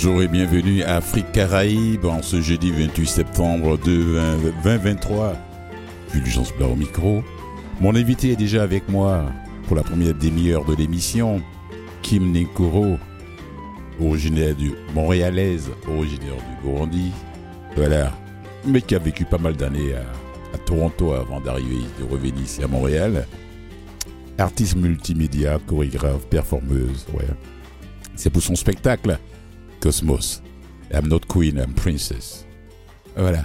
Bonjour et bienvenue à Afrique Caraïbe en ce jeudi 28 septembre 2023. Fulgence Blanc au micro. Mon invité est déjà avec moi pour la première demi-heure de l'émission. Kim Nekoro, originaire du Montréalaise, originaire du Burundi. Voilà, mais qui a vécu pas mal d'années à, Toronto avant d'arriver, de revenir ici à Montréal. Artiste multimédia, chorégraphe, performeuse, ouais. C'est pour son spectacle Cosmos. I'm not queen, I'm princess. Voilà.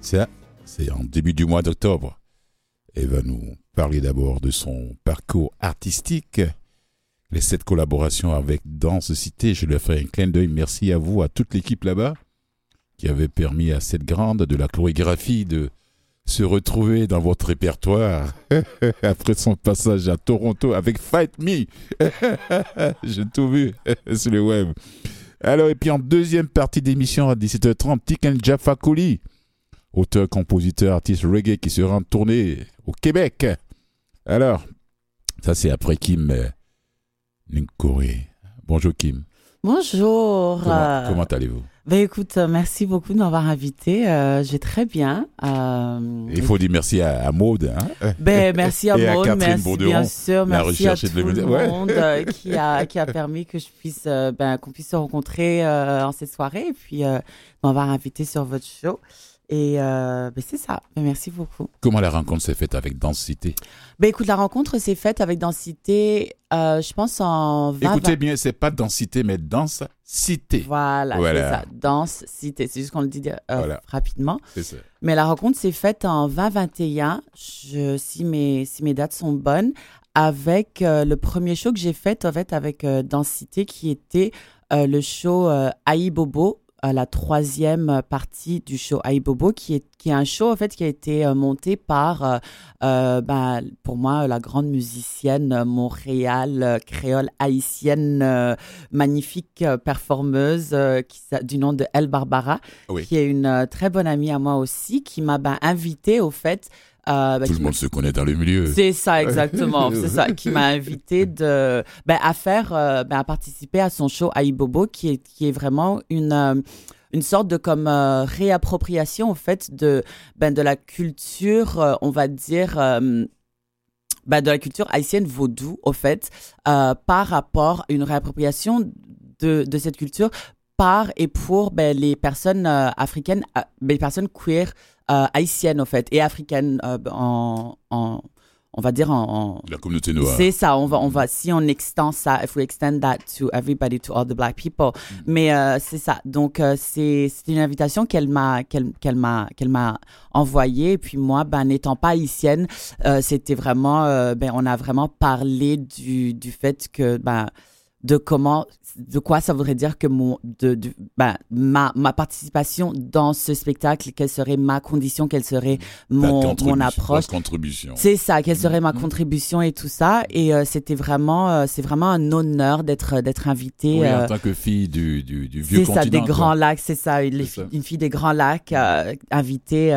Ça, c'est en début du mois d'octobre. Elle va nous parler d'abord de son parcours artistique, les sept collaborations avec Danse Cité. Je lui fais un clin d'œil. Merci à vous, à toute l'équipe là-bas, qui avait permis à cette grande de la chorégraphie de se retrouver dans votre répertoire après son passage à Toronto avec Fight Me. J'ai tout vu sur le web. Alors, et puis en deuxième partie d'émission à 17h30, Tiken Jaffa auteur, compositeur, artiste reggae qui sera en tournée au Québec. Alors, ça c'est après Kim euh, Bonjour Kim. Bonjour. Comment, allez-vous? Ben écoute, euh, merci beaucoup de m'avoir invité. Euh, je vais très bien. Il faut dire merci à, à Maude. Hein ben, merci à Maude, merci bien sûr, merci à tout le monde qui a qui a permis que je puisse ben qu'on puisse se rencontrer en cette soirée et puis m'avoir invité sur votre show. Et euh, ben, c'est ça. Ben, merci beaucoup. Comment la rencontre s'est faite avec Densité? Ben, Écoute, la rencontre s'est faite avec Densité, euh, je pense en 20... Écoutez bien, c'est pas Densité, mais Danse-Cité. Voilà, c'est ça. Danse-Cité. C'est juste qu'on le dit euh, rapidement. C'est ça. Mais la rencontre s'est faite en 2021, je, si, mes, si mes dates sont bonnes, avec le premier show que j'ai fait, en fait, avec Densité, qui était le show Aïe Bobo la troisième partie du show Aïbobo, qui est, qui est un show en fait qui a été euh, monté par, euh, euh, ben, pour moi, la grande musicienne Montréal, créole haïtienne, magnifique performeuse qui, du nom de El Barbara, qui est une très bonne amie à moi aussi, qui m'a ben, invité au fait euh, bah, Tout le monde se connaît dans le milieu. C'est ça, exactement. c'est ça qui m'a invité de, ben, à faire, euh, ben, à participer à son show Aïbobo, qui est, qui est vraiment une, euh, une sorte de comme réappropriation, au fait, de, ben, de la culture, on va dire, ben, de la culture haïtienne vaudou, au fait, par rapport à une réappropriation de, de cette culture par et pour ben, les personnes africaines, ben, les personnes queer haïtienne en fait et africaine euh, en, en, on va dire en, la communauté noire. C'est ça, on va on va si on extend ça, if we extend that to everybody to all the black people. Mm. Mais euh, c'est ça. Donc c'est c'est une invitation qu'elle m'a qu'elle qu'elle m'a qu'elle m'a envoyée et puis moi ben n'étant pas haïtienne, c'était vraiment ben on a vraiment parlé du du fait que ben de comment, de quoi ça voudrait dire que mon, de, ben, ma, ma participation dans ce spectacle, quelle serait ma condition, quelle serait mon, mon approche. contribution. C'est ça, quelle serait ma mm-hmm. contribution et tout ça. Et euh, c'était vraiment, euh, c'est vraiment un honneur d'être, d'être invitée. Oui, en euh, tant que fille du, du, du vieux continent. C'est ça, des Grands Lacs, c'est ça, une, fille des Grands Lacs invitée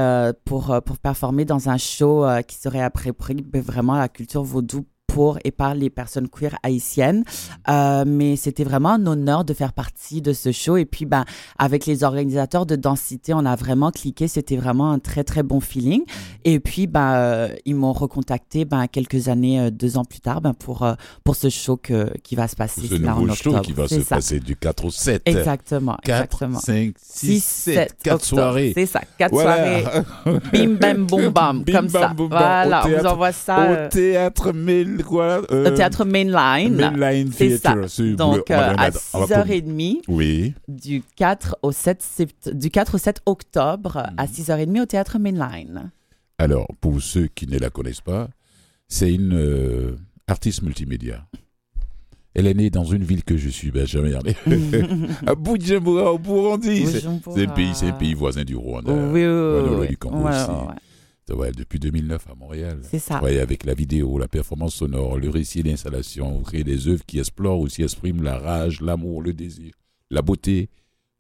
pour, pour performer dans un show qui serait après ben, vraiment la culture vaudou pour et par les personnes queer haïtiennes. Euh, mais c'était vraiment un honneur de faire partie de ce show. Et puis, ben, avec les organisateurs de Densité, on a vraiment cliqué. C'était vraiment un très, très bon feeling. Et puis, ben, euh, ils m'ont recontacté ben, quelques années, euh, deux ans plus tard, ben, pour, pour ce show que, qui va se passer ce là, nouveau show qui va se passer du 4 au 7. Exactement. 4, exactement. 5, 6, 7. 4 soirées. C'est ça. 4 soirées. Bim, bam, boum, bam. comme ça. voilà. On vous envoie ça. Au théâtre Mille le théâtre Mainline. Mainline Theatre. Donc, euh, à 6h30. Oui. Du 4 au 7, du 4 au 7 octobre, à 6h30 mhm. au théâtre Mainline. Alors, pour ceux qui ne la connaissent pas, c'est une euh, artiste multimédia. Elle est née dans une ville que je suis ben, jamais allé. à Bujumbura, au Burundi. C'est un pays, c'est un pays voisin du Rwanda. Oui, oui, oui. Du Congo aussi depuis 2009 à Montréal. C'est ça. Travailler avec la vidéo, la performance sonore, le récit l'installation, créer des œuvres qui explorent ou qui expriment la rage, l'amour, le désir, la beauté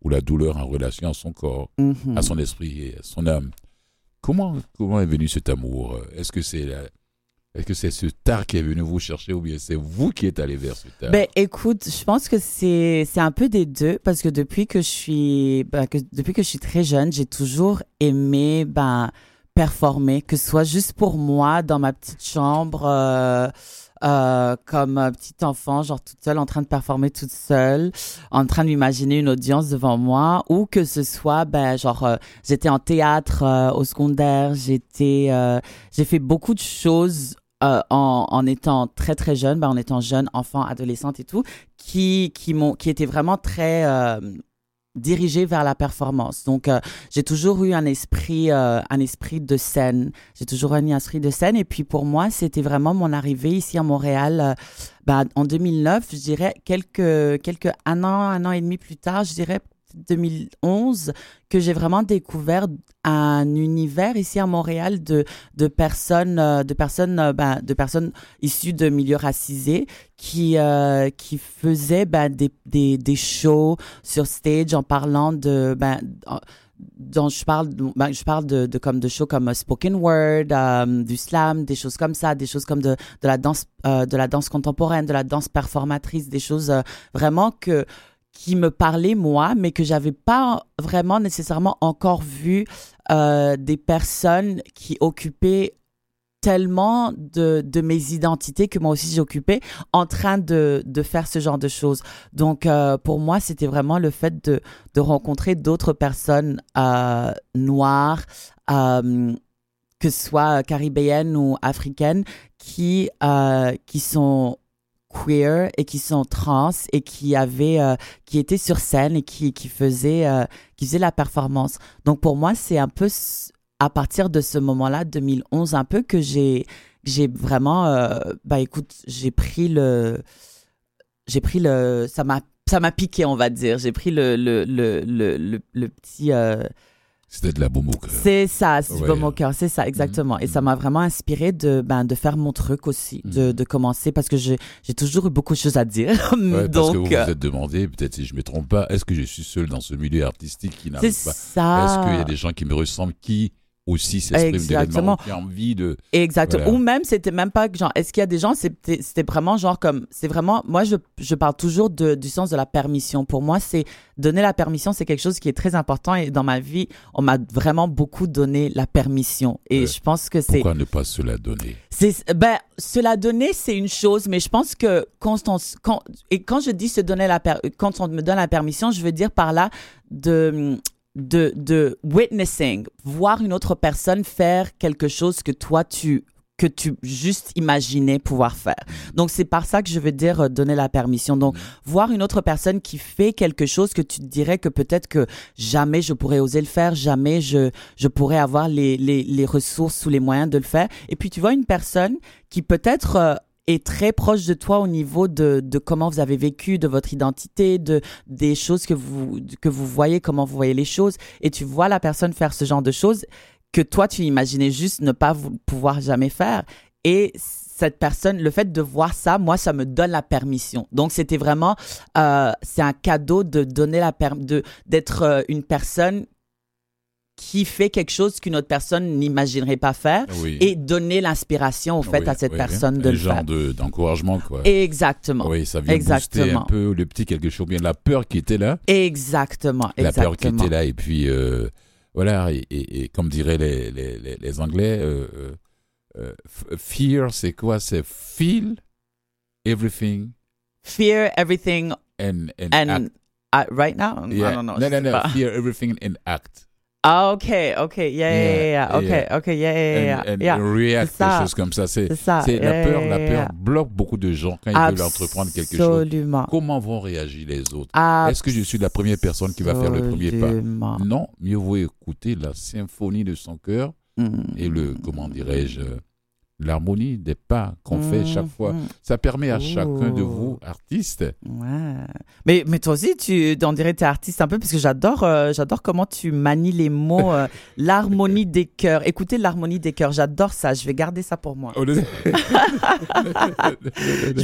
ou la douleur en relation à son corps, mhm. à son esprit et à son âme. Comment, comment est venu cet amour? Est-ce que c'est Est-ce que c'est ce tard qui est venu vous chercher ou bien c'est vous qui êtes allé vers ce tard? Ben écoute, je pense que c'est c'est un peu des deux parce que depuis que je suis ben, que, depuis que je suis très jeune, j'ai toujours aimé ben performer, que ce soit juste pour moi dans ma petite chambre. Euh, euh, comme petit enfant, genre toute seule, en train de performer toute seule, en train d'imaginer une audience devant moi, ou que ce soit, ben, genre, euh, j'étais en théâtre euh, au secondaire, j'étais, j'ai fait beaucoup de choses en, en, étant très très jeune, ben, en étant jeune, enfant, adolescente et tout, qui qui m'ont, qui étaient vraiment très dirigé vers la performance. Donc, euh, j'ai toujours eu un esprit, euh, un esprit de scène. J'ai toujours eu un esprit de scène. Et puis, pour moi, c'était vraiment mon arrivée ici à Montréal. Euh, bah, en 2009, je dirais quelques, quelques un an, un an et demi plus tard, je dirais 2011 que j'ai vraiment découvert un univers ici à Montréal de, de personnes euh, de personnes euh, ben, de personnes issues de milieux racisés qui euh, qui faisaient ben, des, des, des shows sur stage en parlant de ben, je parle ben, je parle de, de comme de shows comme spoken word du slam des choses comme ça des choses comme de, de la danse de la danse contemporaine de la danse performatrice des choses vraiment que qui me parlait moi, mais que j'avais pas vraiment nécessairement encore vu euh, des personnes qui occupaient tellement de, de mes identités que moi aussi j'occupais en train de, de faire ce genre de choses. Donc euh, pour moi, c'était vraiment le fait de, de rencontrer d'autres personnes euh, noires, euh, que ce soit caribéennes ou africaines, qui, euh, qui sont queer et qui sont trans et qui avaient euh, qui étaient sur scène et qui qui faisaient euh, qui faisaient la performance. Donc pour moi, c'est un peu à partir de ce moment-là 2011 un peu que j'ai j'ai vraiment euh, bah écoute, j'ai pris le j'ai pris le ça m'a ça m'a piqué, on va dire. J'ai pris le le le le, le, petit c'était de la bombe au cœur. C'est ça, c'est du bombe au cœur, c'est ça, exactement. Et ça m'a vraiment inspiré de, ben, de faire mon truc aussi, de, mhm. de commencer parce que j'ai toujours eu beaucoup de choses à dire. Ouais, parce que vous vous euh, êtes demandé, peut-être si je ne me trompe pas, est-ce que je suis seul dans ce milieu artistique qui n'arrive pas? Est-ce qu'il y a des gens qui me ressemblent qui aussi s'exprime Exactement. qui a envie de exactement. Ou même c'était même pas genre est-ce qu'il y a des gens c'était vraiment genre comme c'est vraiment moi je, je parle toujours de, du sens de la permission. Pour moi c'est donner la permission c'est quelque chose qui est très important et dans ma vie on m'a vraiment beaucoup donné la permission. Et je pense que c'est pourquoi ne pas se la donner? C'est ben se la donner c'est une chose mais je pense que quand on quand et quand je dis se donner la quand on me donne la permission je veux dire par là de de, de witnessing, voir une autre personne faire quelque chose que toi tu que tu juste imaginais pouvoir faire. Donc c'est par ça que je veux dire euh, donner la permission. Donc mm. voir une autre personne qui fait quelque chose que tu dirais que peut-être que jamais je pourrais oser le faire, jamais je je pourrais avoir les les, les ressources ou les moyens de le faire. Et puis tu vois une personne qui peut-être euh, est très proche de toi au niveau de, de comment vous avez vécu, de votre identité, de des choses que vous que vous voyez, comment vous voyez les choses, et tu vois la personne faire ce genre de choses que toi tu imaginais juste ne pas pouvoir jamais faire, et cette personne, le fait de voir ça, moi, ça me donne la permission. Donc, c'était vraiment, euh, c'est un cadeau de donner la per de d'être euh, une personne qui fait quelque chose qu'une autre personne n'imaginerait pas faire et donner l'inspiration au fait à cette personne de le genre d'encouragement quoi. Exactement. Oui, ça vient Exactement. booster un peu le petit quelque chose bien la peur qui était là. Exactement. La peur qui était là et puis euh, voilà et, comme diraient les, les, les, Anglais euh, euh, fear c'est quoi? C'est feel everything. Fear everything and and, act. right now? Yeah. I don't know. No, no, no. Fear everything and act. Ah, ok, ok, yeah, yeah, yeah, ok, ok, yeah, yeah, yeah. yeah. React, des choses comme ça. C'est ça. la peur, la peur bloque beaucoup de gens quand ils veulent entreprendre quelque chose. Absolument. Comment vont réagir les autres? Est-ce que je suis la première personne qui va faire le premier pas? Non, mieux vaut écouter la symphonie de son cœur mm. et le, comment dirais-je, l'harmonie des pas qu'on fait chaque fois. Mm. Ça permet à chacun de vous, artistes. Ouais. Mais, mais toi aussi, tu, on dirait que tu es artiste un peu, parce que j'adore, euh, j'adore comment tu manies les mots, euh, l'harmonie des cœurs. Écoutez l'harmonie des cœurs, j'adore ça. Je vais garder ça pour moi. je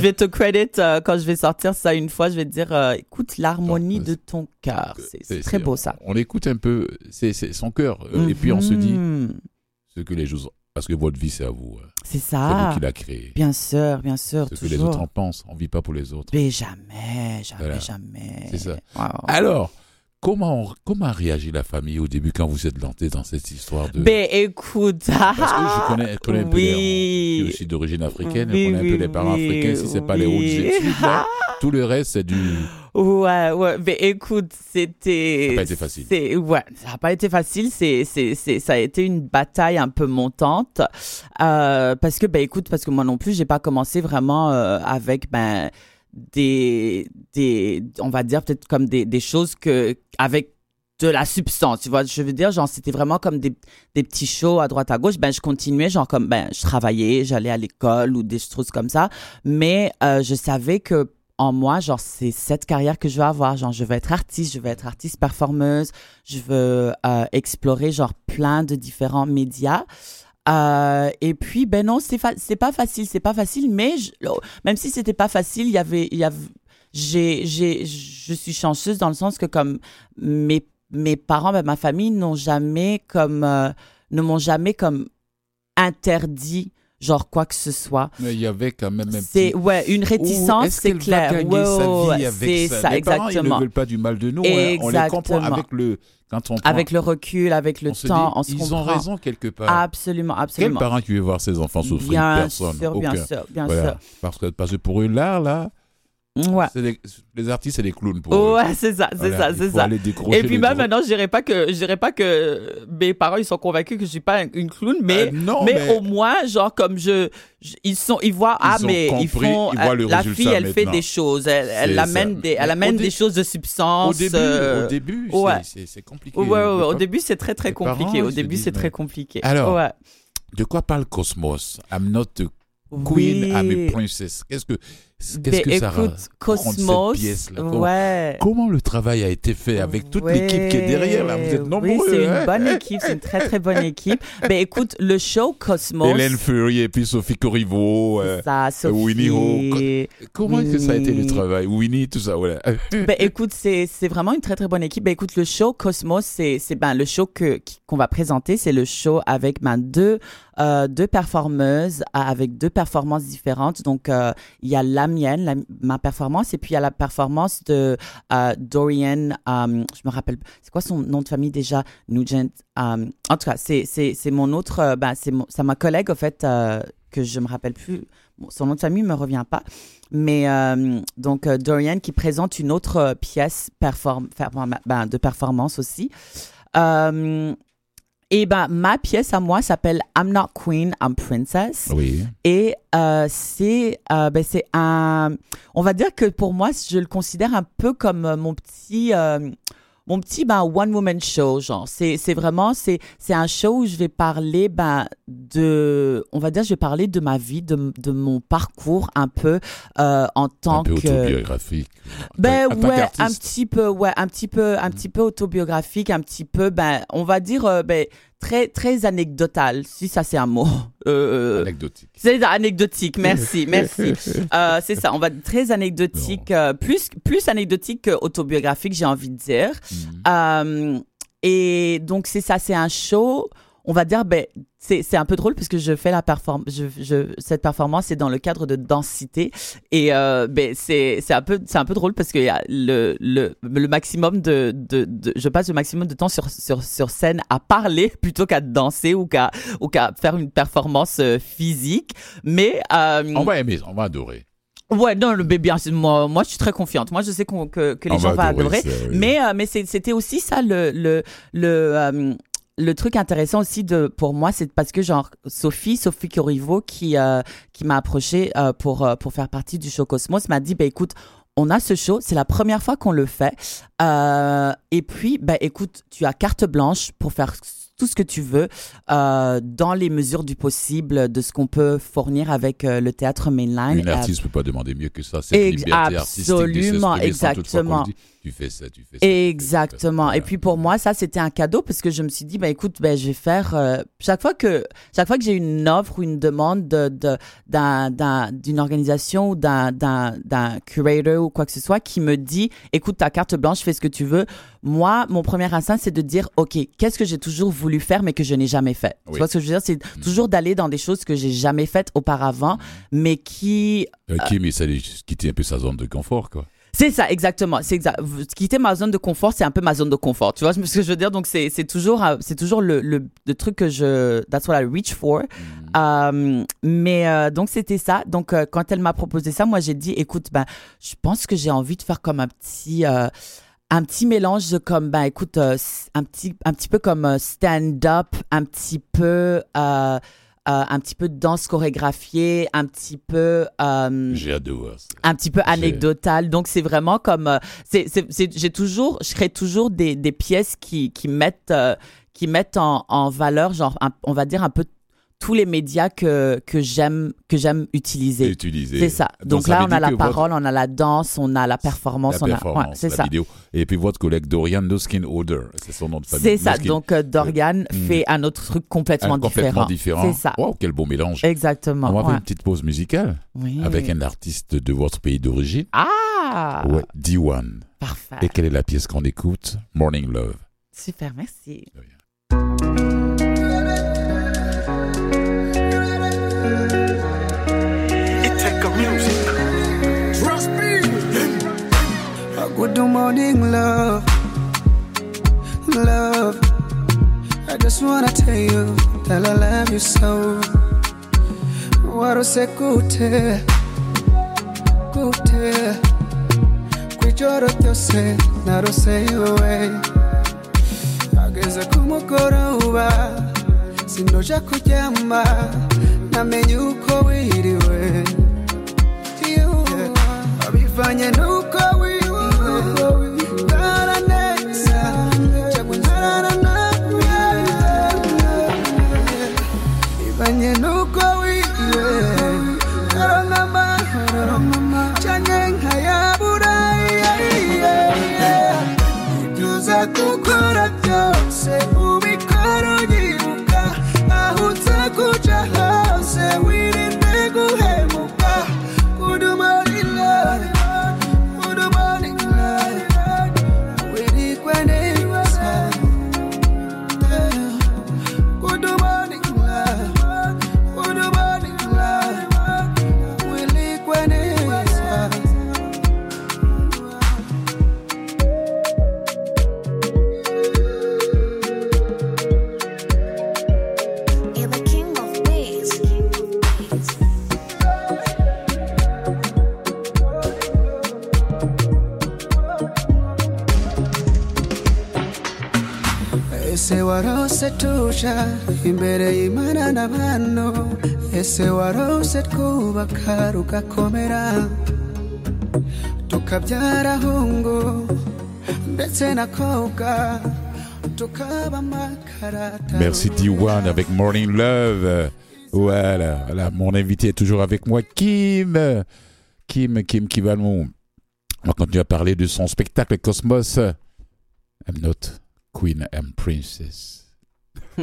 vais te credit euh, quand je vais sortir ça une fois. Je vais te dire, écoute l'harmonie de ton cœur. C'est très beau ça. On, écoute un peu, c'est son cœur. Et puis on se dit, mhm. ce que les choses parce que votre vie, c'est à vous. Hein. C'est ça. C'est vous qui l'a créé. Bien sûr, bien sûr. Ce que les autres en pensent. On ne vit pas pour les autres. Mais jamais, jamais, jamais. C'est ça. Alors, Comment, comment a réagi la famille au début quand vous êtes lancé dans cette histoire de... Ben écoute... Parce que je connais, connais un peu les... aussi d'origine africaine, je connais un peu les parents africains, si c'est pas les hautes études, tout le reste c'est du... Ouais, ouais, mais écoute, c'était... Ça n'a pas été facile. Ouais, ça n'a pas été facile, c'est, c'est, c'est, ça a été une bataille un peu montante, euh, parce que, ben écoute, parce que moi non plus, j'ai pas commencé vraiment euh, avec, ben des, des, on va dire peut-être comme des, des choses que, avec de la substance, tu vois. Je veux dire, genre, c'était vraiment comme des, des petits shows à droite à gauche. Ben, je continuais, genre, comme, ben, je travaillais, j'allais à l'école ou des choses comme ça. Mais euh, je savais que en moi, genre, c'est cette carrière que je veux avoir. Genre, je veux être artiste, je veux être artiste performeuse, je veux euh, explorer, genre, plein de différents médias. Euh, et puis, ben non, c'est c'est pas facile, c'est pas facile, mais oh, même si c'était pas facile, il y avait, il y avait, j'ai, j'ai, je suis chanceuse dans le sens que comme mes, mes parents, ben, ma famille n'ont jamais comme, euh, ne m'ont jamais comme interdit genre quoi que ce soit. Mais il y avait quand même un c'est ouais une réticence, c'est clair. c'est ça, Les exactement. Parents, ils ne veulent pas du mal de nous. Hein. On les comprend avec le quand on avec le recul, avec le temps, on se Ils ont raison quelque part. Absolument, absolument. Quel parent qui veut voir ses enfants souffrir? Bien Personne. Sûr, bien sûr, bien sûr. Parce que parce que pour eux l'art là Ouais. les artistes, c'est des clowns pour Ouais, c'est ça, c'est ça, c'est ça. Et puis même maintenant, je dirais pas que, je dirais pas que mes parents ils sont convaincus que je suis pas une clown, mais, euh, mais, au moins, genre comme je, ils sont, ils voient, ah mais ils font, euh, la fille, elle fait des choses, elle, elle amène des, elle amène des choses de substance. Au début, euh, au début, ouais. c'est compliqué. Ouais, ouais, au début c'est très très compliqué. Au début c'est très compliqué. Alors, de quoi parle Cosmos? I'm not a queen, I'm a princess. Qu'est-ce que Qu'est-ce que ça écoute, Cosmos, cette pièce là ouais. Comment le travail a été fait avec toute l'équipe qui est derrière là? Vous êtes nombreux. Oui, c'est une hein? bonne équipe, c'est une très très bonne équipe. ben écoute, le show Cosmos. Hélène Fury et puis Sophie Corriveau, euh, ça, Sophie, Winnie Ho. Comment est-ce que ça a été le travail? Winnie, tout ça, voilà. ben écoute, c'est vraiment une très très bonne équipe. Ben écoute, le show Cosmos, c'est ben le show qu'on va présenter, c'est le show avec ben deux euh, deux performeuses avec deux performances différentes. Donc euh, il y a la mienne, ma performance et puis il y a la performance de euh, Dorian, euh, je me rappelle, c'est quoi son nom de famille déjà, Nugent. Euh, en tout cas, c'est mon autre, ben c'est ma collègue au fait que je me rappelle plus. son nom de famille me revient pas, mais donc Dorian qui présente une autre pièce perform, ben, de performance aussi. Et ben ma pièce à moi s'appelle I'm Not Queen, I'm Princess. Oui. Et euh, c'est euh, ben c'est un, on va dire que pour moi je le considère un peu comme euh, mon petit euh, mon petit ben, one woman show genre. C'est c'est vraiment c'est c'est un show où je vais parler ben de on va dire je vais parler de ma vie de, de mon parcours un peu euh, en tant un peu que autobiographique. Ben ouais un petit peu ouais un petit peu un petit peu autobiographique un petit peu ben on va dire euh, ben très très anecdotal si ça c'est un mot. Euh, euh anecdotique. c'est anecdotique merci merci. Euh, c'est ça on va très anecdotique euh, plus plus anecdotique que autobiographique j'ai envie de dire. Mm. et donc c'est ça c'est un show on va dire, ben, c'est un peu drôle parce que je fais la performance, je, je, cette performance c'est dans le cadre de densité et euh, ben c'est c'est un peu c'est un peu drôle parce que y a le, le le maximum de, de, de je passe le maximum de temps sur sur sur scène à parler plutôt qu'à danser ou qu'à ou qu'à faire une performance euh, physique mais euh, on va aimer on va adorer Ouais, non, le bébé, moi, moi, je suis très confiante. Moi, je sais que, que les gens vont adorer. Mais, euh, mais c'était aussi ça le, le, le, euh, le truc intéressant aussi de pour moi c'est parce que genre Sophie Sophie Corriveau qui euh, qui m'a approché euh, pour euh, pour faire partie du show Cosmos m'a dit bah écoute on a ce show, c'est la première fois qu'on le fait. et puis, bah, écoute, tu as carte blanche pour faire tout ce que tu veux dans les mesures du possible de ce qu'on peut fournir avec le théâtre mainline. Une artiste ne peut pas demander mieux que ça. C'est liberté Absolument, exactement. Tu fais ça, tu fais ça. Exactement. Et puis pour moi, ça c'était un cadeau parce que je me suis dit, bah écoute, ben je vais faire euh, chaque fois que chaque fois que j'ai une offre ou une demande de d'un d'une organisation ou d'un d'un curator ou quoi que ce soit qui me dit, écoute ta carte blanche, fais ce que tu veux. Moi, mon premier instinct c'est de dire, ok, qu'est-ce que j'ai toujours voulu faire mais que je n'ai jamais fait. Tu vois ce que je veux dire, c'est mm. toujours d'aller dans des choses que j'ai jamais faites auparavant, mais qui euh, qui mais ça quitter un peu sa zone de confort quoi. C'est ça, exactement. C'est exact. Quitter ma zone de confort, c'est un peu ma zone de confort. Tu vois ce que je veux dire? Donc, c'est, c'est toujours, euh, c'est toujours le, le, le, truc que je, that's what I reach for. Mm. Euh, mais, euh, donc, c'était ça. Donc, euh, quand elle m'a proposé ça, moi, j'ai dit, écoute, ben, je pense que j'ai envie de faire comme un petit, un petit mélange de comme, ben, écoute, un petit, un petit peu comme stand-up, un petit peu, euh, un petit peu de danse chorégraphiée, un petit peu. Euh, J'ai Un petit peu anecdotal. Donc c'est vraiment comme. Euh, c'est, j'ai toujours, je crée toujours des, des pièces qui qui mettent qui mettent en, en valeur, genre, on va dire un peu tous les médias que, que j'aime que j'aime utiliser. Utiliser. C'est ça. Donc, là, on a la parole, on a la danse, on a la performance, la on a c'est ça. Vidéo. Et puis votre collègue Dorian No Skin Odor, c'est son nom de famille. C'est ça. Donc euh, Dorian euh, fait un autre truc complètement, différent. différent. C'est ça. Wow, quel beau mélange. Exactement. On va faire une petite pause musicale avec un artiste de votre pays d'origine. Ah. Ouais, D1. Parfait. Et quelle est la pièce qu'on écoute? Morning Love. Super, merci. Good morning, love. Love. I just wanna tell you that I love you so. Warose kute, kute. Kwijoro ryose narose iwowe ageze ku mugoroba sindoja kuryama namenye uko wiriwe bivanye n'uko you know Merci D1 avec Morning Love. Voilà, mon invité est toujours avec moi, Kim. Kim, Kim nous... On à parler de son spectacle Cosmos. I'm not Queen, I'm Princess.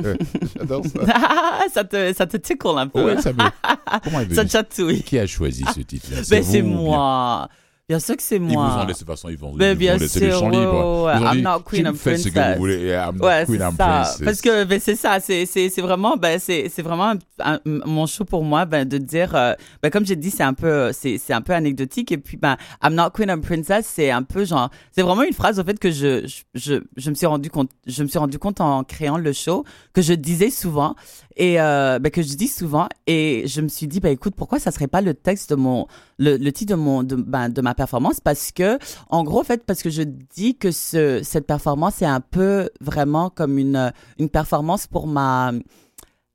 J'adore ça. ça, te, ça te tickle un peu. Ouais, ça me... Comment ça chatouille. Qui a choisi ce titre-là? Ben, C'est moi. Bien sûr que c'est moi. Ils vous ont laissé, de toute façon, ils vont, ben, ils vont laisser le champ libre. Ouais, I'm not queen, I'm princess. ce que vous voulez. I'm ouais, queen, I'm ça. princess. Parce que ben, c'est ça, c'est, c'est, c'est vraiment, ben, c'est, c'est vraiment un, mon show pour moi, ben, de dire, euh, ben, comme j'ai dit, c'est un peu, c'est, c'est un peu anecdotique. Et puis, ben, I'm not queen, I'm princess, c'est un peu genre, c'est vraiment une phrase, au fait, que je, je, je, je me suis rendu compte, je me suis rendu compte en créant le show, que je disais souvent et euh, ben, que je dis souvent et je me suis dit bah écoute pourquoi ça serait pas le texte de mon le, le titre de mon de, ben, de ma performance? Parce que en gros en fait parce que je dis que ce cette performance est un peu vraiment comme une une performance pour ma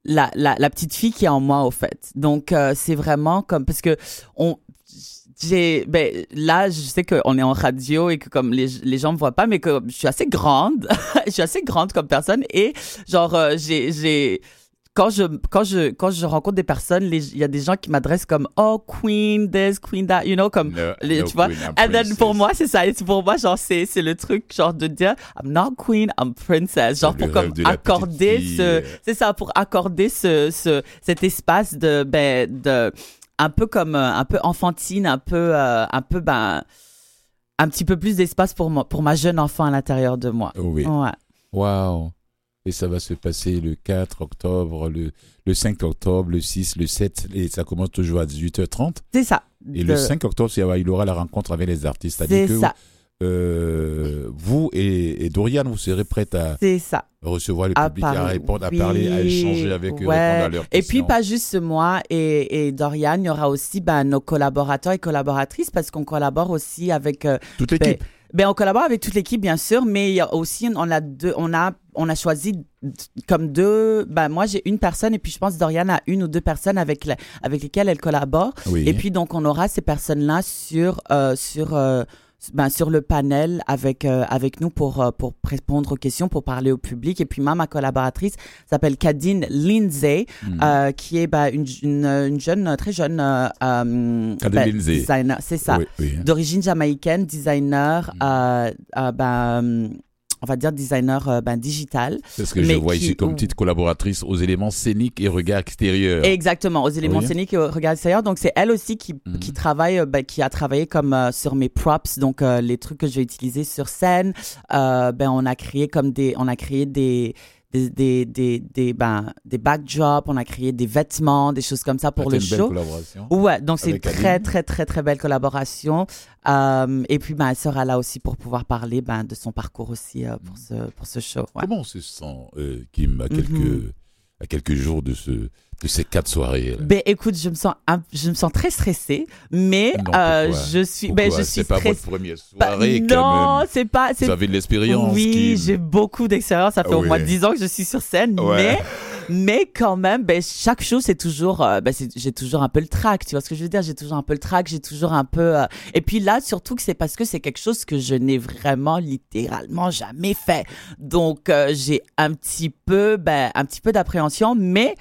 la, la, la petite fille qui est en moi au fait. Donc euh, c'est vraiment comme parce que on j'ai ben là je sais qu'on est en radio et que comme les, les gens me voient pas mais que je suis assez grande je suis assez grande comme personne et genre euh, j'ai j'ai quand je quand je quand je rencontre des personnes, il y a des gens qui m'adressent comme oh queen this queen that, you know comme les, tu vois? Et then pour moi c'est ça. Et pour moi genre c'est c'est le truc genre de dire I'm not queen, I'm princess. Genre pour comme accorder ce c'est ça pour accorder ce ce cet espace de ben de un peu comme euh, un peu enfantine, un peu euh, un peu ben un petit peu plus d'espace pour moi pour ma jeune enfant à l'intérieur de moi. Oui. Ouais. Wow. Et ça va se passer le 4 octobre, le, le 5 octobre, le 6, le 7, et ça commence toujours à 18h30. C'est ça. Et le 5 octobre, il aura la rencontre avec les artistes. C'est ça. Euh, vous et, Dorian, vous serez prête à recevoir le public, à répondre, à parler, à échanger avec eux, répondre à leurs questions. Et puis pas juste moi et, et Dorian, il y aura aussi ben, nos collaborateurs et collaboratrices parce qu'on collabore aussi avec euh, toute l'équipe. Ben, ben, on collabore avec toute l'équipe, bien sûr, mais il y a aussi, on a deux, on a, on a choisi comme deux, ben, moi, j'ai une personne et puis je pense Dorian a une ou deux personnes avec, avec lesquelles elle collabore. Et puis, donc, on aura ces personnes-là sur, euh, sur, euh, ben, sur le panel avec euh, avec nous pour euh, pour répondre aux questions, pour parler au public. Et puis moi, ma collaboratrice s'appelle Kadine Lindsay, hmm. euh, qui est ben, une, une, une, jeune, très jeune ben, designer, c'est ça, d'origine jamaïcaine, designer, hmm. ben, on va dire designer euh, ben, digital. C'est ce que je vois ici comme petite collaboratrice aux éléments scéniques et regard extérieur. Exactement, aux éléments scéniques et regard extérieur. Donc c'est elle aussi qui, mhm. qui travaille, euh, ben, qui a travaillé comme euh, sur mes props, donc les trucs que je vais utiliser sur scène. ben on a créé comme des, on a créé des des, des, des, des, ben, des backdrops, on a créé des vêtements, des choses comme ça pour le une show. Belle collaboration. Ouais, donc c'est une très, très, très, très belle collaboration. Euh, et puis, ben, elle sera là aussi pour pouvoir parler ben, de son parcours aussi euh, pour, ce, pour ce show. Comment on se sent, euh, Kim, à quelques, mm-hmm. à quelques jours de ce, de ces quatre soirées Ben écoute, je me sens je me sens très stressée, mais euh, je suis ben je suis C'est pas votre première soirée bah, Non, c'est pas Vous avez de l'expérience Oui, j'ai beaucoup d'expérience, ça fait au moins dix ans que je suis sur scène, mais mais quand même, ben, chaque chose, c'est toujours, euh, ben, j'ai toujours un peu le trac, tu vois ce que je veux dire? J'ai toujours un peu le trac, j'ai toujours un peu, euh, et puis là, surtout que c'est parce que c'est quelque chose que je n'ai vraiment littéralement jamais fait. Donc, j'ai un petit peu, ben, un petit peu d'appréhension, mais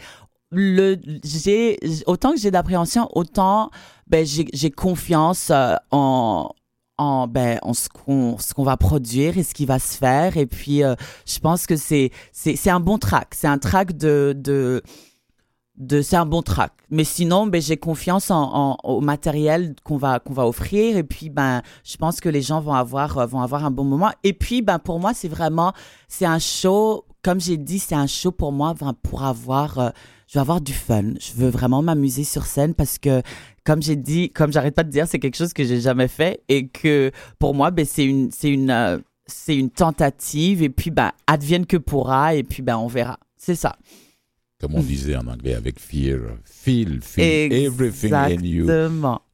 le j'ai autant que j'ai d'appréhension autant ben j'ai confiance euh, en en ben en ce qu'on ce qu'on va produire et ce qui va se faire. Et puis euh, je pense que c'est c'est c'est un bon track. C'est un track de de de c'est un bon track. Mais sinon ben j'ai confiance en, en, au matériel qu'on va qu'on va offrir. Et puis ben je pense que les gens vont avoir vont avoir un bon moment. Et puis ben pour moi c'est vraiment c'est un show comme j'ai dit c'est un show pour moi pour avoir euh, je veux avoir du fun. Je veux vraiment m'amuser sur scène parce que, comme j'ai dit, comme j'arrête pas de dire, c'est quelque chose que j'ai jamais fait et que pour moi, ben, c'est une, c'est une, euh, c'est une tentative et puis, ben, advienne que pourra et puis, ben, on verra. C'est ça. Comme on disait en anglais avec fear, feel, feel everything in you.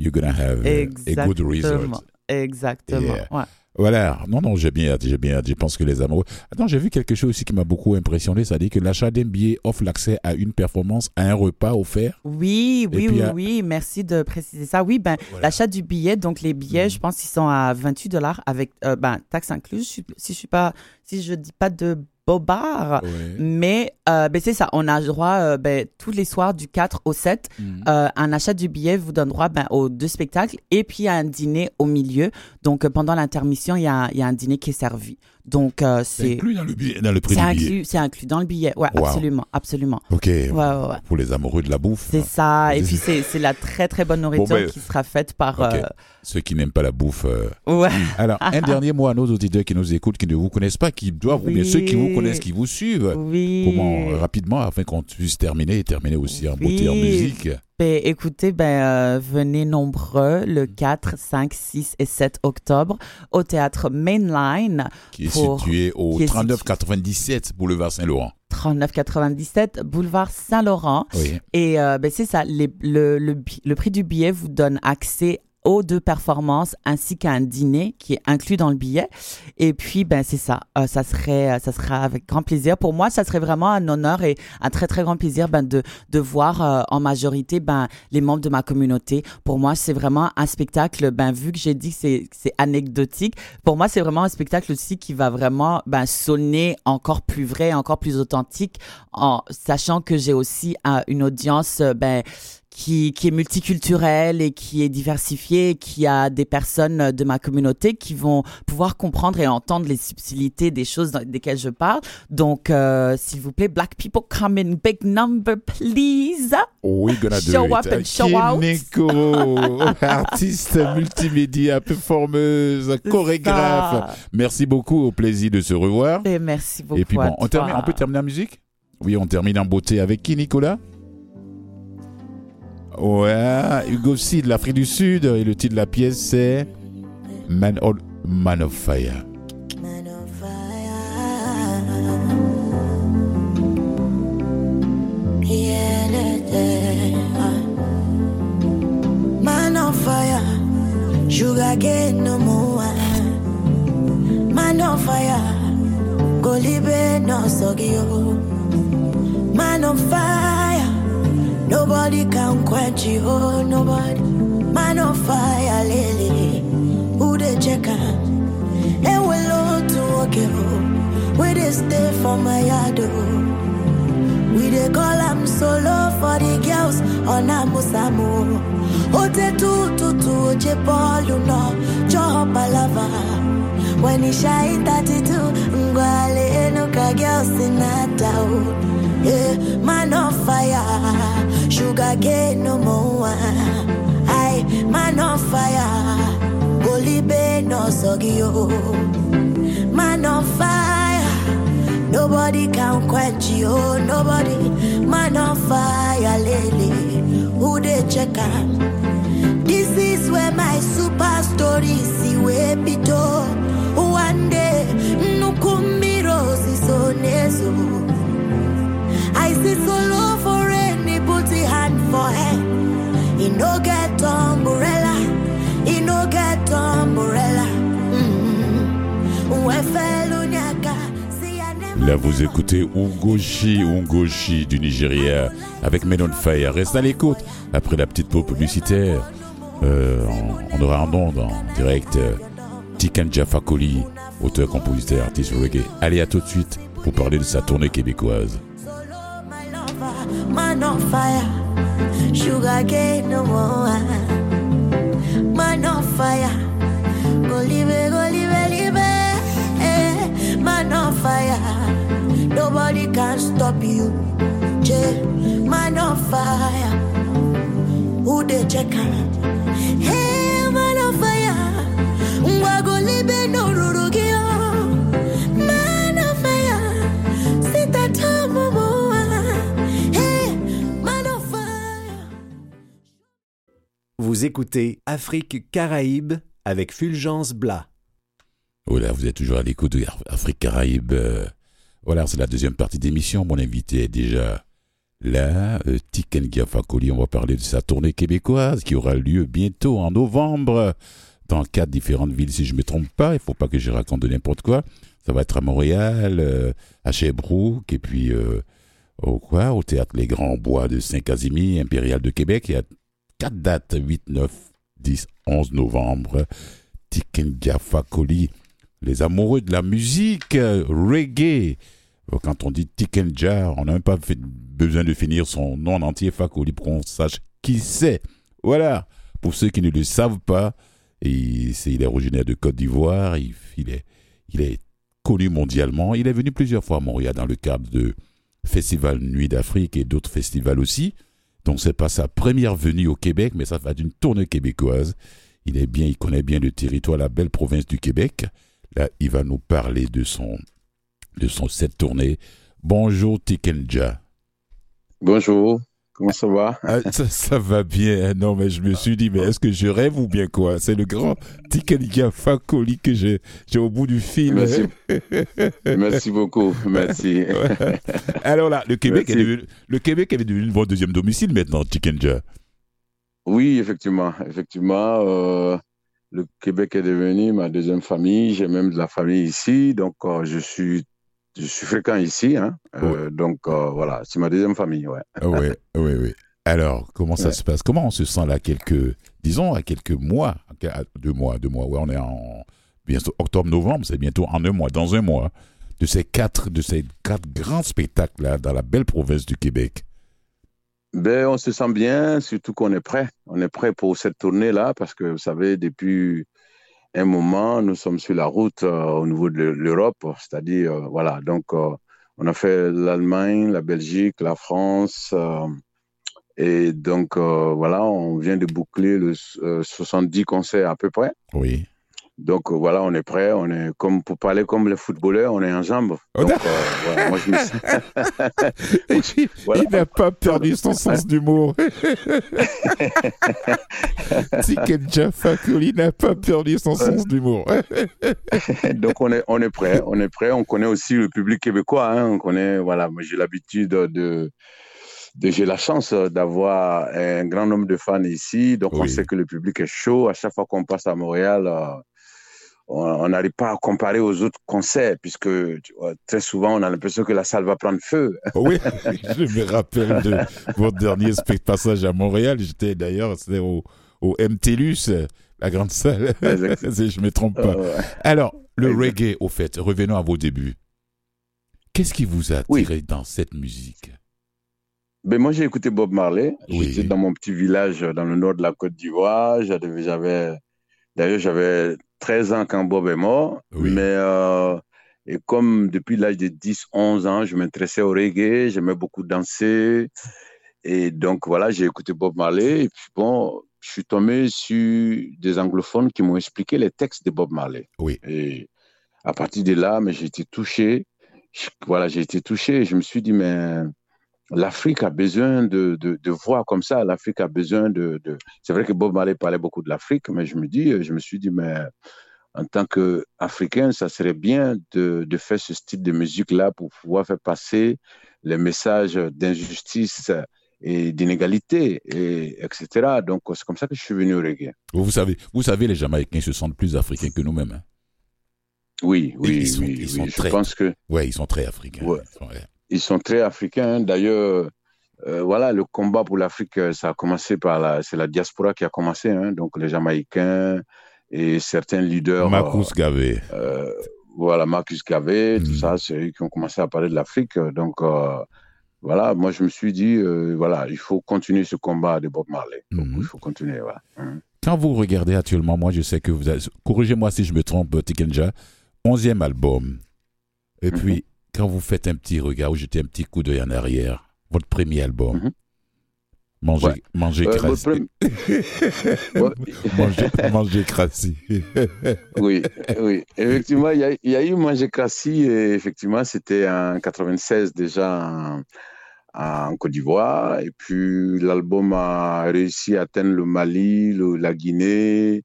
You're gonna have a, good result. Exactement. Ouais. Voilà, non, non, j'ai bien hâte, j'ai bien hâte. Je pense que les amoureux. Attends, j'ai vu quelque chose aussi qui m'a beaucoup impressionné, c'est-à-dire que l'achat d'un billet offre l'accès à une performance, à un repas offert. Oui, oui, oui, oui, merci de préciser ça. Oui, ben, l'achat du billet, donc les billets, mhm. je pense qu'ils sont à 28 dollars avec, euh, ben, taxe incluse, si je suis pas, si je dis pas de Bobard. Mais euh, ben c'est ça, on a droit euh, ben, tous les soirs du 4 au 7. Mhm. Euh, un achat du billet vous donne droit ben, aux deux spectacles et puis un dîner au milieu. Donc pendant l'intermission, il y a, y a un dîner qui est servi. Donc, euh, c'est inclus dans le, billet, dans le prix du billet. C'est inclus dans le billet, ouais, absolument, absolument. Ok. Ouais, ouais, Pour les amoureux de la bouffe. C'est ça. Et puis c'est la très très bonne nourriture ben, qui sera faite par. Euh, Ceux qui n'aiment pas la bouffe. Euh. Ouais. Alors, un dernier mot à nos auditeurs qui nous écoutent, qui ne vous connaissent pas, qui doivent, ou bien ceux qui vous connaissent, qui vous suivent. Oui. Comment rapidement, afin qu'on puisse terminer et terminer aussi en beauté en musique. Ben, écoutez, ben, euh, venez nombreux le 4, 5, 6 et 7 octobre au théâtre Mainline. Qui est situé au 3997 boulevard Saint-Laurent. 3997 boulevard Saint-Laurent. Oui. Et euh, ben, c'est ça, le, le, le, prix du billet vous donne accès aux deux performances ainsi qu'un dîner qui est inclus dans le billet. Et puis, ben c'est ça. Euh, ça serait, euh, ça sera avec grand plaisir. Pour moi, ça serait vraiment un honneur et un très très grand plaisir ben de de voir euh, en majorité ben les membres de ma communauté. Pour moi, c'est vraiment un spectacle. Ben vu que j'ai dit que c'est c'est anecdotique, pour moi c'est vraiment un spectacle aussi qui va vraiment ben sonner encore plus vrai, encore plus authentique, en sachant que j'ai aussi une audience ben qui, qui est multiculturel et qui est diversifié, qui a des personnes de ma communauté qui vont pouvoir comprendre et entendre les subtilités des choses desquelles je parle. Donc, euh, s'il vous plaît, Black people come in big number, please. We gonna show do up and show out. artiste multimédia, performeuse, chorégraphe. Merci beaucoup, au plaisir de se revoir. Et merci beaucoup. Et puis bon, on, termine, on peut terminer en musique? Oui, on termine en beauté avec qui, Nicolas? Ouais, Hugo C de l'Afrique du Sud. Et le titre de la pièce, c'est Man, Fire. Man of Fire. Man of Fire. Sugar get no more. Man of Fire. Golibe no sogio. Man of Fire. Nobody can quench you, oh, nobody. Man on fire, lily. Who they check out? And we low to walk it, oh. We they stay for my yard, oh. We they call them solo for the girls on a musamo. Oh. Ote tu tu tu oje Paul, you know, Joe Palava. Shine 32, ngwale no ka girls in a town yeah, man on fire, sugar cane no more. I man on fire, Golibe no sogio. Man on fire, nobody can quench you, nobody. Man on fire, lady, who they check out? This is where my super story see Vous écoutez Ungoshi, Ungoshi du Nigeria avec Melon Fire. Reste à l'écoute. Après la petite pause publicitaire, euh, on, aura un don en direct euh, Tikan Jafakoli, auteur, compositeur, artiste reggae. Allez, à tout de suite pour parler de sa tournée québécoise. Man on fire. Nobody can stop you. J, man on fire. Who they check out? Hey, man on fire. Go live, no rurugi. Vous écoutez Afrique Caraïbe avec Fulgence Blas. Voilà, vous êtes toujours à l'écoute de Afrique Caraïbe. Euh, voilà, c'est la deuxième partie d'émission. Mon invité est déjà là. Euh, Tiken Fakoli, on va parler de sa tournée québécoise qui aura lieu bientôt en novembre dans quatre différentes villes, si je ne me trompe pas. Il ne faut pas que je raconte de n'importe quoi. Ça va être à Montréal, euh, à Sherbrooke, et puis au, quoi, au Théâtre Les Grands Bois de Saint-Casimir, Impérial de Québec. Il y a quatre dates, 8, 9, 10, 11 novembre. Tikenga Fakoli, les amoureux de la musique reggae. Quand on dit Tikenja, on n'a même pas besoin de finir son nom entier Fakoli pour qu'on sache qui c'est. Voilà. Pour ceux qui ne le savent pas, et il est originaire de Côte d'Ivoire, il, est, il est connu mondialement. Il est venu plusieurs fois à Montréal dans le cadre de Festival Nuit d'Afrique et d'autres festivals aussi. Donc c'est pas sa première venue au Québec, mais ça va d'une tournée québécoise. Il est bien, il connaît bien le territoire, la belle province du Québec. Là, il va nous parler de son, de son cette tournée. Bonjour Tikenja. Bonjour. Comment ça va? Ah, ça, va bien. Non, mais je me suis dit, mais est-ce que je rêve ou bien quoi? C'est le grand Tikaliga Fakoli que j'ai au bout du fil. Merci, Merci beaucoup. Merci. Alors là, le Québec, est devenu, le Québec est devenu votre deuxième domicile maintenant, Tikenja. Oui, effectivement. Effectivement, euh, le Québec est devenu ma deuxième famille. J'ai même de la famille ici. Donc, euh, je, suis, je suis fréquent ici. Hein. donc, voilà, c'est ma deuxième famille. Ouais. oui, oui, oui. Alors, comment ça se passe? Comment on se sent là, quelques, disons, à quelques mois, deux mois, deux mois, ouais, on est en bientôt octobre-novembre, c'est bientôt en un mois, dans un mois, de ces quatre, de ces quatre grands spectacles là dans la belle province du Québec. Ben, on se sent bien, surtout qu'on est prêt. On est prêt pour cette tournée-là parce que, vous savez, depuis un moment, nous sommes sur la route euh, au niveau de l'Europe, c'est-à-dire, euh, voilà, donc euh, on a fait l'Allemagne, la Belgique, la France, et donc voilà, on vient de boucler le 70 concerts à peu près. Oui. Donc euh, voilà, on est prêt. On est comme pour parler comme les footballeurs, on est en jambes. Oh, Donc, euh, moi, je Il n'a pas perdu son sens d'humour. Tikenja Fakoli n'a pas perdu son sens d'humour. Donc on est on est prêt, on est prêt. On connaît aussi le public québécois. Hein. On connaît voilà, j'ai l'habitude de j'ai la chance d'avoir un grand nombre de fans ici, donc on sait que le public est chaud. À chaque fois qu'on passe à Montréal, euh, on n'arrive pas à comparer aux autres concerts, puisque très souvent, on a l'impression que la salle va prendre feu. Oui, je me rappelle de votre dernier passage à Montréal. J'étais d'ailleurs au, au MTLUS, la grande salle, si je ne me trompe pas. Alors, le reggae, au fait, revenons à vos débuts. Qu'est-ce qui vous a attiré dans cette musique? Ben moi, j'ai écouté Bob Marley. J'étais dans mon petit village dans le nord de la Côte d'Ivoire. J'avais, d'ailleurs, j'avais 13 ans quand Bob est mort. Mais euh, et comme depuis l'âge de 10, 11 ans, je m'intéressais au reggae, j'aimais beaucoup danser. Et donc voilà, j'ai écouté Bob Marley. Et puis bon, je suis tombé sur des anglophones qui m'ont expliqué les textes de Bob Marley. Oui. Et à partir de là, mais j'ai été touché. voilà, j'ai été touché. Je me suis dit, mais l'Afrique a besoin de, de, de, voix comme ça. L'Afrique a besoin de. de... C'est vrai que Bob Marley parlait beaucoup de l'Afrique, mais je me dis, je me suis dit, mais en tant qu'Africain, ça serait bien de, de, faire ce style de musique-là pour pouvoir faire passer les messages d'injustice et d'inégalité, et etc. Donc, c'est comme ça que je suis venu au reggae. Vous savez, vous savez, les Jamaïcains se sentent plus africains que nous-mêmes. Hein. Oui, oui, ils sont, oui, ils sont très, je pense que. Ouais, ils sont très africains. Ouais ils sont très africains. D'ailleurs, euh, voilà, le combat pour l'Afrique, euh, ça a commencé par la, c'est la diaspora qui a commencé, hein, donc les Jamaïcains et certains leaders. Marcus Gavé. Euh, voilà, Marcus Gavé, tout mm. ça, c'est eux qui ont commencé à parler de l'Afrique. Donc, voilà, moi je me suis dit, voilà, il faut continuer ce combat de Bob Marley. Donc, mm. il faut continuer, voilà. Hein. Quand vous regardez actuellement, moi je sais que vous avez, corrigez-moi si je me trompe, Tikenja, 11e album. Et mm-hmm. puis, quand vous faites un petit regard ou jetez un petit coup d'œil en arrière, votre premier album, mm -hmm. Manger, manger euh, crassi. manger, crassi. oui, oui. Effectivement, il y, y, a eu Manger crassi, et effectivement, c'était en 96 déjà en, en Côte d'Ivoire. Et puis, l'album a réussi à atteindre le Mali, le, la Guinée,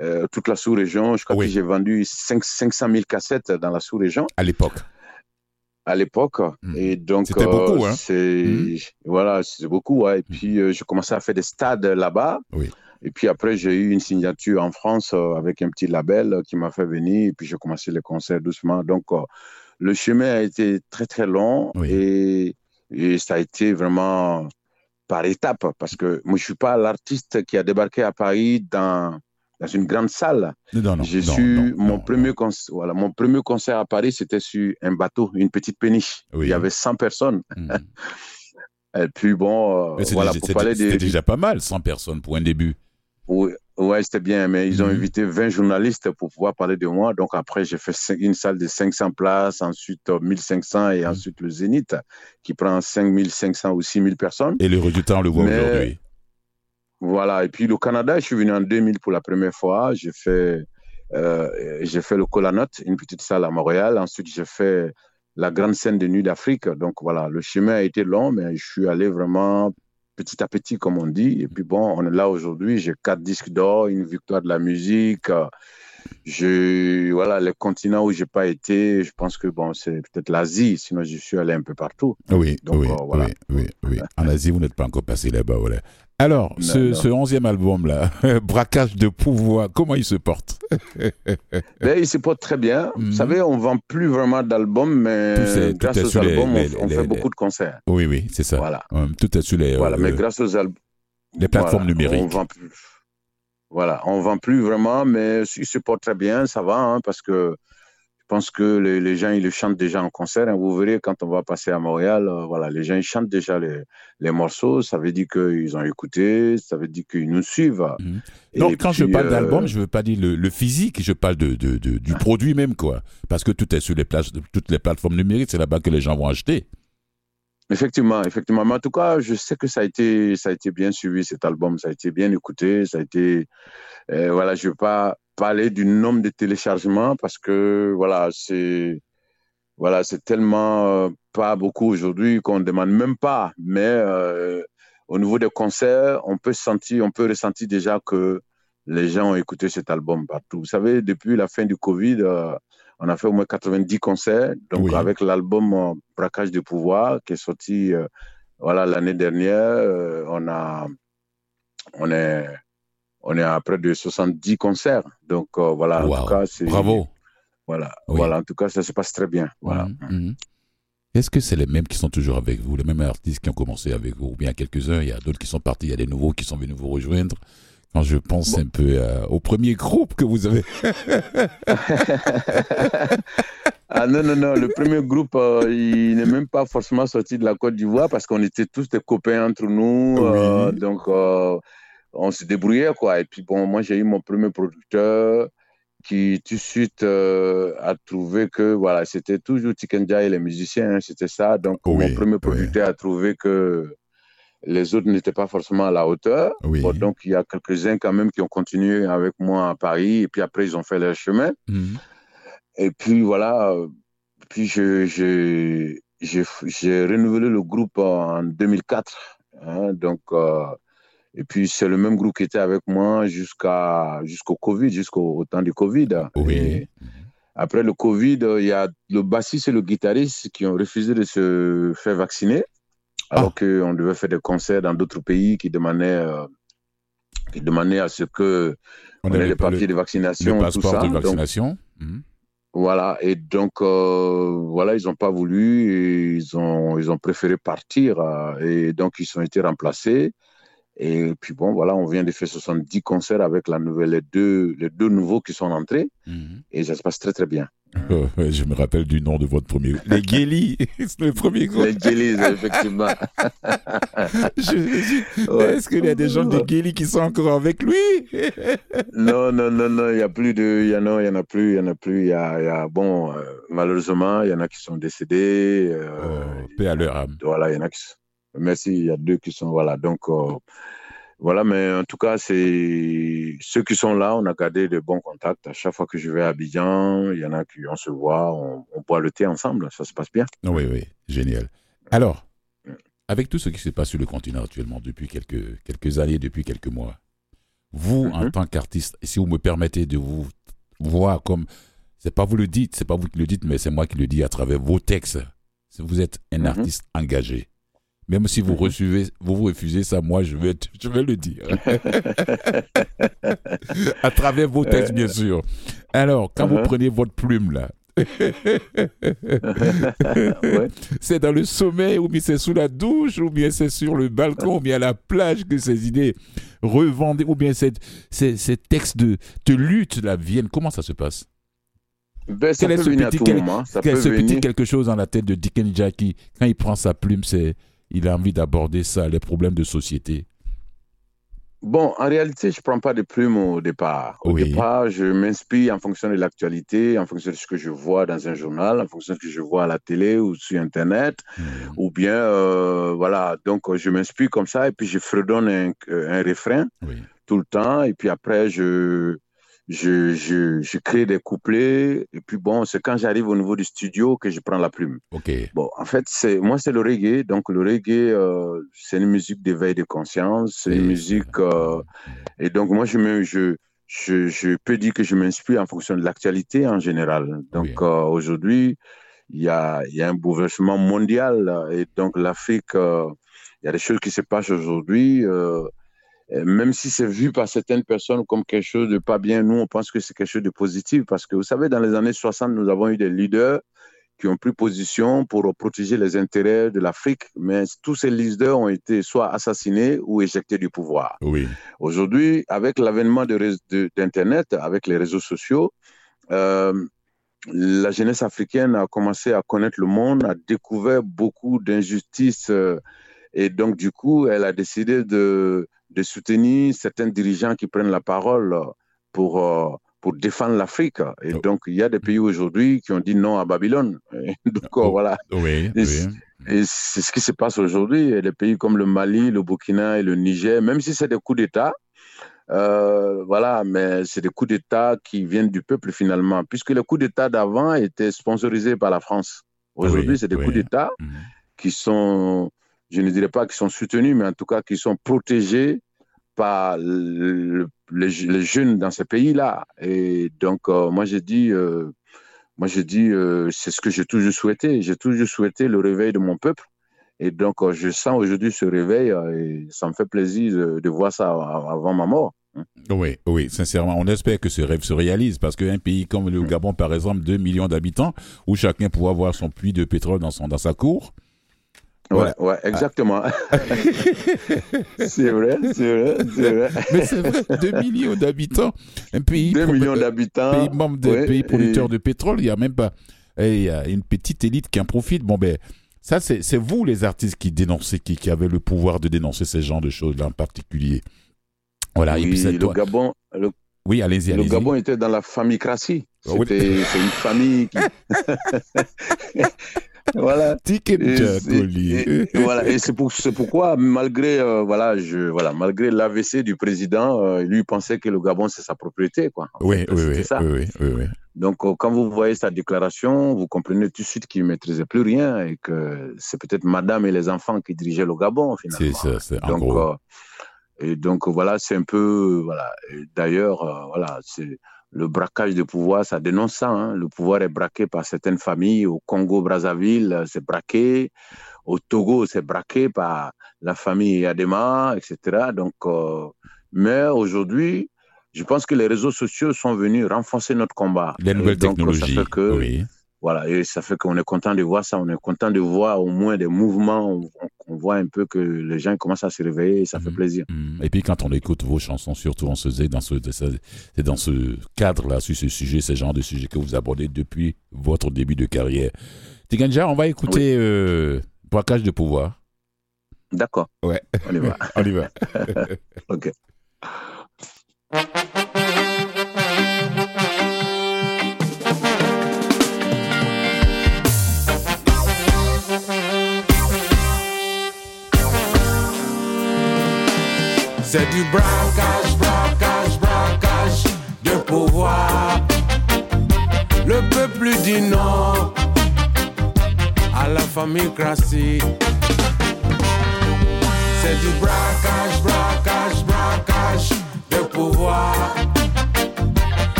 euh, toute la sous-région. Je crois que j'ai vendu 5, 500 000 cassettes dans la sous-région. À l'époque à l'époque. Hmm. Et donc, c'était beaucoup, hein. C'est, hmm. voilà, c'est beaucoup, ouais. Et hmm. puis, euh, je commençais à faire des stades là-bas. Oui. Et puis après, j'ai eu une signature en France euh, avec un petit label qui m'a fait venir. Et puis, j'ai commencé les concerts doucement. Donc, euh, le chemin a été très, très long. Et, et, ça a été vraiment par étapes. Parce que moi, je suis pas l'artiste qui a débarqué à Paris dans dans une grande salle. J'ai su mon premier concert, voilà, mon premier concert à Paris, c'était sur un bateau, une petite péniche. Il y avait 100 personnes. Hmm. Et puis bon, euh, voilà, pour parler C'était déjà pas mal, 100 personnes pour un début. Oui, ouais, c'était bien, mais ils ont hmm. invité 20 journalistes pour pouvoir parler de moi. Donc après, j'ai fait une salle de 500 places, ensuite 1500 euh, et hmm. ensuite le Zénith qui prend 5500 ou 6000 personnes. Et le résultat, on le voit aujourd'hui. Voilà, et puis le Canada, je suis venu en 2000 pour la première fois. J'ai fait, euh, j'ai fait le Colanote, une petite salle à Montréal. Ensuite, j'ai fait la grande scène de Nuit d'Afrique. Donc voilà, le chemin a été long, mais je suis allé vraiment petit à petit, comme on dit. Et puis bon, on est là aujourd'hui. J'ai quatre disques d'or, une victoire de la musique. je, voilà, les continents où j'ai pas été, je pense que bon, c'est peut-être l'Asie, sinon je suis allé un peu partout. Oui, oui, oui, oui, oui, En Asie, vous n'êtes pas encore passé là-bas, voilà. Alors, ce, ce, onzième album-là, Braquage de pouvoir, comment il se porte? Ben, Il se porte très bien. Vous mhm. savez, on vend plus vraiment d'albums, mais grâce aux albums, on, fait beaucoup de concerts. Oui, oui, c'est ça. Voilà. tout est sur les. Voilà, mais euh, grâce aux albums. Les plateformes numériques. On vend plus. Voilà, on vend plus vraiment, mais il se porte très bien, ça va, hein, parce que pense que les, gens, ils le chantent déjà en concert. Hein. Vous verrez quand on va passer à Montréal, euh, voilà, les gens, ils chantent déjà les, les morceaux. Ça veut dire qu'ils ont écouté, ça veut dire qu'ils nous suivent. Mhm. Donc, quand je parle d'album, euh, je ne veux pas dire le, physique, je parle de, de, du ah. produit même, quoi. Parce que tout est sur les plages, toutes les plateformes numériques, c'est là-bas que les gens vont acheter. Effectivement, effectivement. Mais en tout cas, je sais que ça a été, ça a été bien suivi cet album, ça a été bien écouté, ça a été, euh, voilà, je ne veux pas parler du nombre de téléchargements parce que voilà, c'est voilà, c'est tellement euh, pas beaucoup aujourd'hui qu'on ne demande même pas. Mais euh, au niveau des concerts, on peut sentir, on peut ressentir déjà que les gens ont écouté cet album partout. Vous savez, depuis la fin du Covid, euh, on a fait au moins 90 concerts. Donc avec l'album Braquage de pouvoir qui est sorti voilà l'année dernière, on a on est on est à près de 70 concerts. Donc euh, voilà, en tout cas, c'est. Bravo. Voilà, voilà, en tout cas, ça se passe très bien. Voilà. Mhm, mhm. Est-ce que c'est les mêmes qui sont toujours avec vous, les mêmes artistes qui ont commencé avec vous, ou bien quelques-uns, il y a d'autres qui sont partis, il y a des nouveaux qui sont venus vous rejoindre? Quand je pense un peu euh, au premier groupe que vous avez. ah non, non, non, le premier groupe, euh, il n'est même pas forcément sorti de la Côte d'Ivoire parce qu'on était tous des copains entre nous. donc, on se débrouillait, quoi. Et puis, bon, moi, j'ai eu mon premier producteur qui, tout de suite, euh, a trouvé que, voilà, c'était toujours Tikenja et les musiciens, hein, c'était ça. Donc, mon premier producteur a trouvé que les autres n'étaient pas forcément à la hauteur. donc, il y a quelques-uns quand même qui ont continué avec moi à Paris. Et puis après, ils ont fait leur chemin. Mhm. Et puis, voilà. Puis, j'ai renouvelé le groupe en 2004. Hein, donc, euh, et puis, c'est le même groupe qui était avec moi jusqu'à, jusqu'au Covid, jusqu'au temps du Covid. Oui. après le Covid, il y a le bassiste et le guitariste qui ont refusé de se faire vacciner, alors ah. qu'on devait faire des concerts dans d'autres pays qui demandaient, euh, qui demandaient à ce que on, ait les papiers de vaccination. Le tout ça. de vaccination. Mhm. Voilà, et donc, euh, voilà, ils n'ont pas voulu, et ils ont, ils ont préféré partir, euh, et donc ils ont été remplacés. Et puis bon, voilà, on vient de faire 70 concerts avec la nouvelle, les deux, les deux nouveaux qui sont entrés. Mhm. Et ça se passe très, très bien. Oh, je me rappelle du nom de votre premier. Les Gélis, c'est le premier groupe. Les Gélis, effectivement. Est-ce qu'il y a des gens de Gélis qui sont encore avec lui? Non, non, non, non, il n'y a plus de. Il y, en a, il y en a plus, il y en a plus. Il y a, il y a bon, euh, malheureusement, il y en a qui sont décédés. Euh, oh, paix à leur âme. Voilà, il y en a qui sont. Merci, il y a deux qui sont. Voilà, donc. Euh, voilà, mais en tout cas, c'est ceux qui sont là, on a gardé de bons contacts. À chaque fois que je vais à Abidjan, il y en a qui, on se voit, on, boit le thé ensemble, ça se passe bien. Oui, oui, génial. Alors, avec tout ce qui se passe sur le continent actuellement depuis quelques, quelques années, depuis quelques mois, vous, en mhm. tant qu'artiste, si vous me permettez de vous voir comme, c'est pas vous le dites, c'est pas vous qui le dites, mais c'est moi qui le dis à travers vos textes. Vous êtes un mhm. artiste engagé. Même si vous mhm. recevez, vous, refusez ça, moi, je vais, je vais le dire. à travers vos textes, bien sûr. Alors, quand vous uh-huh. prenez votre plume, là, c'est dans le sommeil, ou bien c'est sous la douche, ou bien c'est sur le balcon, ou bien à la plage que ces idées revendent, ou bien ces, ces, textes de, de lutte là, viennent. Comment ça se passe? Ben, ça peut venir petit, Ça peut ce petit quelque chose dans la tête de Dickens Jackie, quand il prend sa plume, c'est il a envie d'aborder ça, les problèmes de société. Bon, en réalité, je ne prends pas de plume au départ. Au départ, je m'inspire en fonction de l'actualité, en fonction de ce que je vois dans un journal, en fonction de ce que je vois à la télé ou sur Internet, hmm. ou bien, euh, voilà, donc je m'inspire comme ça et puis je fredonne un, un refrain tout le temps. Et puis après, je, je, je, je, crée des couplets, et puis bon, c'est quand j'arrive au niveau du studio que je prends la plume. Ok. Bon, en fait, c'est moi, c'est le reggae. Donc, le reggae, euh, c'est une musique d'éveil de conscience, c'est une musique. Euh, et donc, moi, je, me, je, je, peux dire que je m'inspire en fonction de l'actualité en général. Donc euh, aujourd'hui, il y a, y a, un bouleversement mondial et donc l'Afrique, euh, il y a des choses qui se passent aujourd'hui. Euh, même si c'est vu par certaines personnes comme quelque chose de pas bien, nous, on pense que c'est quelque chose de positif parce que vous savez, dans les années 60, nous avons eu des leaders qui ont pris position pour protéger les intérêts de l'Afrique, mais tous ces leaders ont été soit assassinés ou éjectés du pouvoir. Oui. Aujourd'hui, avec l'avènement d'Internet, avec les réseaux sociaux, euh, la jeunesse africaine a commencé à connaître le monde, a découvert beaucoup d'injustices euh, et donc du coup, elle a décidé de, de, soutenir certains dirigeants qui prennent la parole pour euh, pour défendre l'Afrique. Et oh. donc, il y a des pays aujourd'hui qui ont dit non à Babylone. donc, oh. voilà. Oui, et, c'est ce qui se passe aujourd'hui. Et des pays comme le Mali, le Burkina et le Niger, même si c'est des coups d'État, euh, voilà, mais c'est des coups d'État qui viennent du peuple finalement, puisque les coups d'État d'avant étaient sponsorisés par la France. Aujourd'hui, c'est des coups d'État mhm. qui sont, je ne dirais pas qu'ils sont soutenus, mais en tout cas qui sont protégés par le, les, jeunes dans ces pays-là. Et donc, euh, moi, j'ai dit, euh, moi, j'ai dit, euh, c'est ce que j'ai toujours souhaité. J'ai toujours souhaité le réveil de mon peuple. Et donc, je sens aujourd'hui ce réveil et ça me fait plaisir de, voir ça avant ma mort. Hein. Oui, oui, sincèrement, on espère que ce rêve se réalise parce qu'un pays comme le Gabon, par exemple, 2 millions d'habitants, où chacun pourra avoir son puits de pétrole dans, son, dans sa cour, Ouais, ouais, exactement. c'est vrai, c'est vrai, c'est vrai. Mais c'est vrai, 2 millions d'habitants, un pays. 2 millions d'habitants. Pays membre des pays producteurs de pétrole, il n'y a même pas. il y a une petite élite qui en profite. Bon, ben, ça, c'est vous, les artistes, qui dénoncez, qui, qui avez le pouvoir de dénoncer ce genre de choses-là en particulier. Voilà. Oui, et puis le Gabon. oui, allez-y, allez-y. Le Gabon était dans la famille Crassi. Oh, C'était une famille qui. voilà. Et, voilà. Et c'est pour, pourquoi, malgré, euh, voilà, je, voilà, malgré l'AVC du président, euh, lui pensait que le Gabon, c'est sa propriété, quoi. Oui, oui, oui, ça. oui, oui, Donc, euh, quand vous voyez sa déclaration, vous comprenez tout de suite qu'il ne maîtrisait plus rien et que c'est peut-être madame et les enfants qui dirigeaient le Gabon, finalement. C'est ça, c'est en gros. et donc, voilà, c'est un peu, voilà. D'ailleurs, voilà, c'est le braquage de pouvoir, ça dénonce ça. Hein. Le pouvoir est braqué par certaines familles. Au Congo-Brazzaville, c'est braqué. Au Togo, c'est braqué par la famille Adema, etc. Donc, euh, mais aujourd'hui, je pense que les réseaux sociaux sont venus renforcer notre combat. Les nouvelles technologies. oui. Voilà, et ça fait qu'on est content de voir ça. On est content de voir au moins des mouvements. On, voit un peu que les gens commencent à se réveiller et ça fait mhm. plaisir. Mhm. Et puis quand on écoute vos chansons, surtout on se dit dans ce, c'est dans ce cadre-là, sur ce sujet, ce genre de sujet que vous abordez depuis votre début de carrière. Tiganja, on va écouter euh, Braquage de pouvoir. D'accord. Ouais. On y va. on y va. ok. C'est du braquage, braquage, braquage de pouvoir. Le peuple dit non à la famille classique. C'est du braquage, braquage, braquage de pouvoir.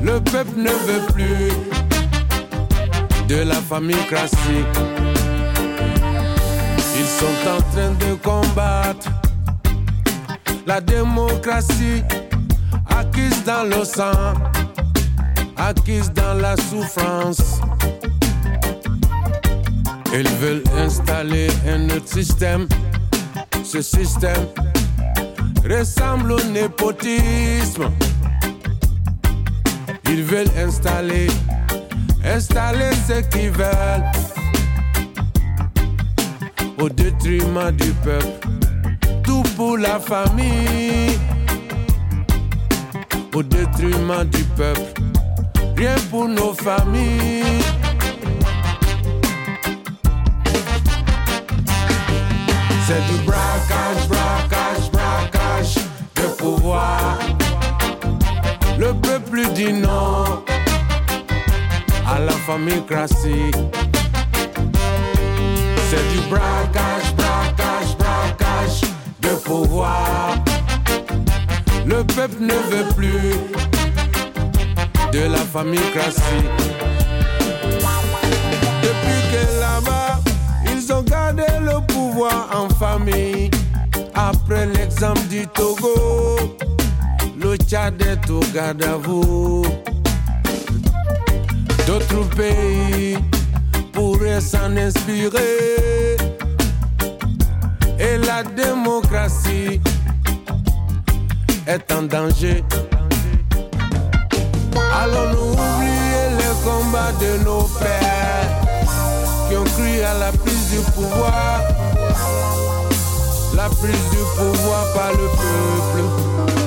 Le peuple ne veut plus de la famille classique. Ils sont en train de combattre la démocratie acquise dans le sang, acquise dans la souffrance. Ils veulent installer un autre système. Ce système ressemble au népotisme. Ils veulent installer, installer ce qu'ils veulent au détriment du peuple pour la famille, au détriment du peuple, rien pour nos familles. C'est du braquage, braquage, braquage de pouvoir. Le peuple dit non à la famille classique. C'est du braquage, Le peuple ne veut plus de la famille Krassi. Depuis que là-bas, ils ont gardé le pouvoir en famille. Après l'exemple du Togo, le Tchad est au garde à vous. D'autres pays pourraient s'en inspirer. Et la démocratie est en danger. Allons-nous oublier les combats de nos pères qui ont cru à la prise du pouvoir, la prise du pouvoir par le peuple.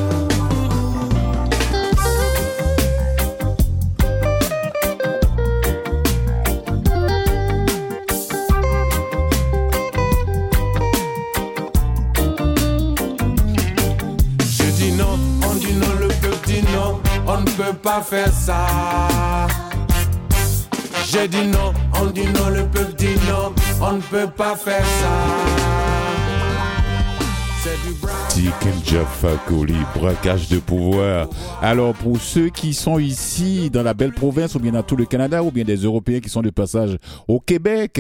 Pas faire ça. J'ai dit non, on dit non, le peuple dit non, on ne peut pas faire ça. Tikenja Fakoli, braquage de pouvoir. Alors, pour ceux qui sont ici dans la belle province, ou bien dans tout le Canada, ou bien des Européens qui sont de passage au Québec,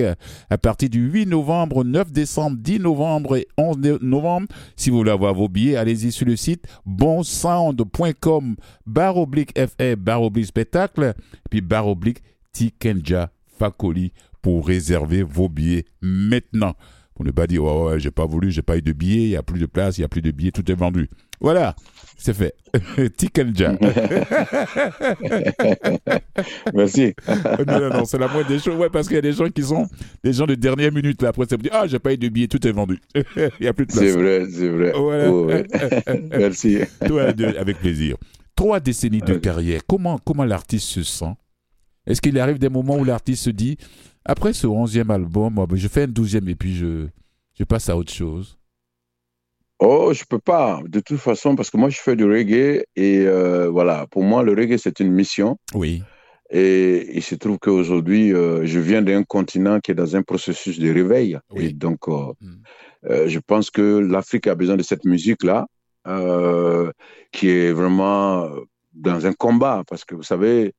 à partir du 8 novembre, 9 décembre, 10 novembre et 11 novembre, si vous voulez avoir vos billets, allez-y sur le site bonsound.com, barre oblique spectacle, puis barre Tikenja Fakoli pour réserver vos billets maintenant. Pour ne pas dire, ouais, ouais, j'ai pas voulu, j'ai pas eu de billets, il y a plus de place, il y a plus de billets, tout est vendu. Voilà, c'est fait. Tikenja. Merci. non, non, non, c'est la moindre des choses. Ouais, parce qu'il y a des gens qui sont des gens de dernière minute. Là, après, ça me dit, ah, j'ai pas eu de billets, tout est vendu. il y a plus de place. C'est vrai, c'est vrai. Oh, Merci. avec plaisir. Trois décennies de carrière. Comment, comment l'artiste se sent? Est-ce qu'il arrive des moments où l'artiste se dit, après ce onzième album, ben, je fais un douzième et puis je, je passe à autre chose. Oh, je peux pas. De toute façon, parce que moi, je fais du reggae et euh, voilà, pour moi, le reggae, c'est une mission. Oui. Et il se trouve qu'aujourd'hui, euh, je viens d'un continent qui est dans un processus de réveil. Et donc, euh, hmm. je pense que l'Afrique a besoin de cette musique-là, qui est vraiment dans un combat. Parce que vous savez,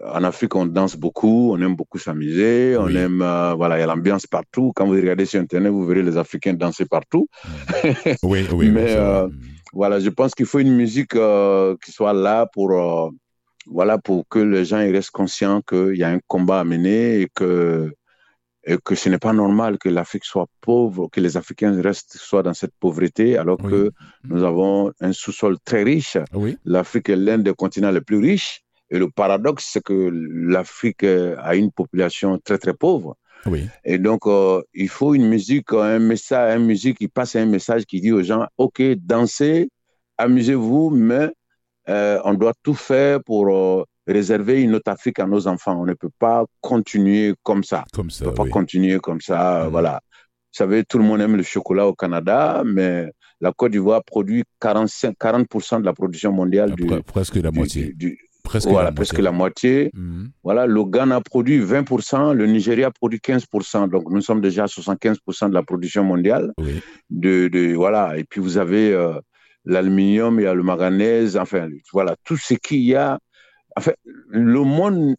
en Afrique, on danse beaucoup, on aime beaucoup s'amuser, on aime, euh, voilà, il y a l'ambiance partout. Quand vous regardez sur Internet, vous verrez les Africains danser partout. oui, oui. Mais euh, voilà, je pense qu'il faut une musique euh, qui soit là pour, voilà, pour que les gens restent conscients qu'il y a un combat à mener et que, et que ce n'est pas normal que l'Afrique soit pauvre, que les Africains restent soient dans cette pauvreté, alors que nous avons un sous-sol très riche. L'Afrique est l'un des continents les plus riches. Et le paradoxe, c'est que l'Afrique a une population très, très pauvre. Oui. Et donc, euh, il faut une musique, un message, une musique qui passe un message qui dit aux gens, OK, dansez, amusez-vous, mais euh, on doit tout faire pour euh, réserver une autre Afrique à nos enfants. On ne peut pas continuer comme ça. Comme ça, on ne peut pas continuer comme ça, mm. voilà. Vous savez, tout le monde aime le chocolat au Canada, mais la Côte d'Ivoire produit 45, 40% de la production mondiale du, presque la moitié. Du, Presque voilà, la presque la moitié. Mhm. Voilà, le Ghana produit 20%, le Nigeria produit 15%. Donc, nous sommes déjà à 75% de la production mondiale. De, de, voilà, et puis vous avez euh, l'aluminium, il y a le manganèse, enfin, voilà, tout ce qu'il y a. Enfin, le monde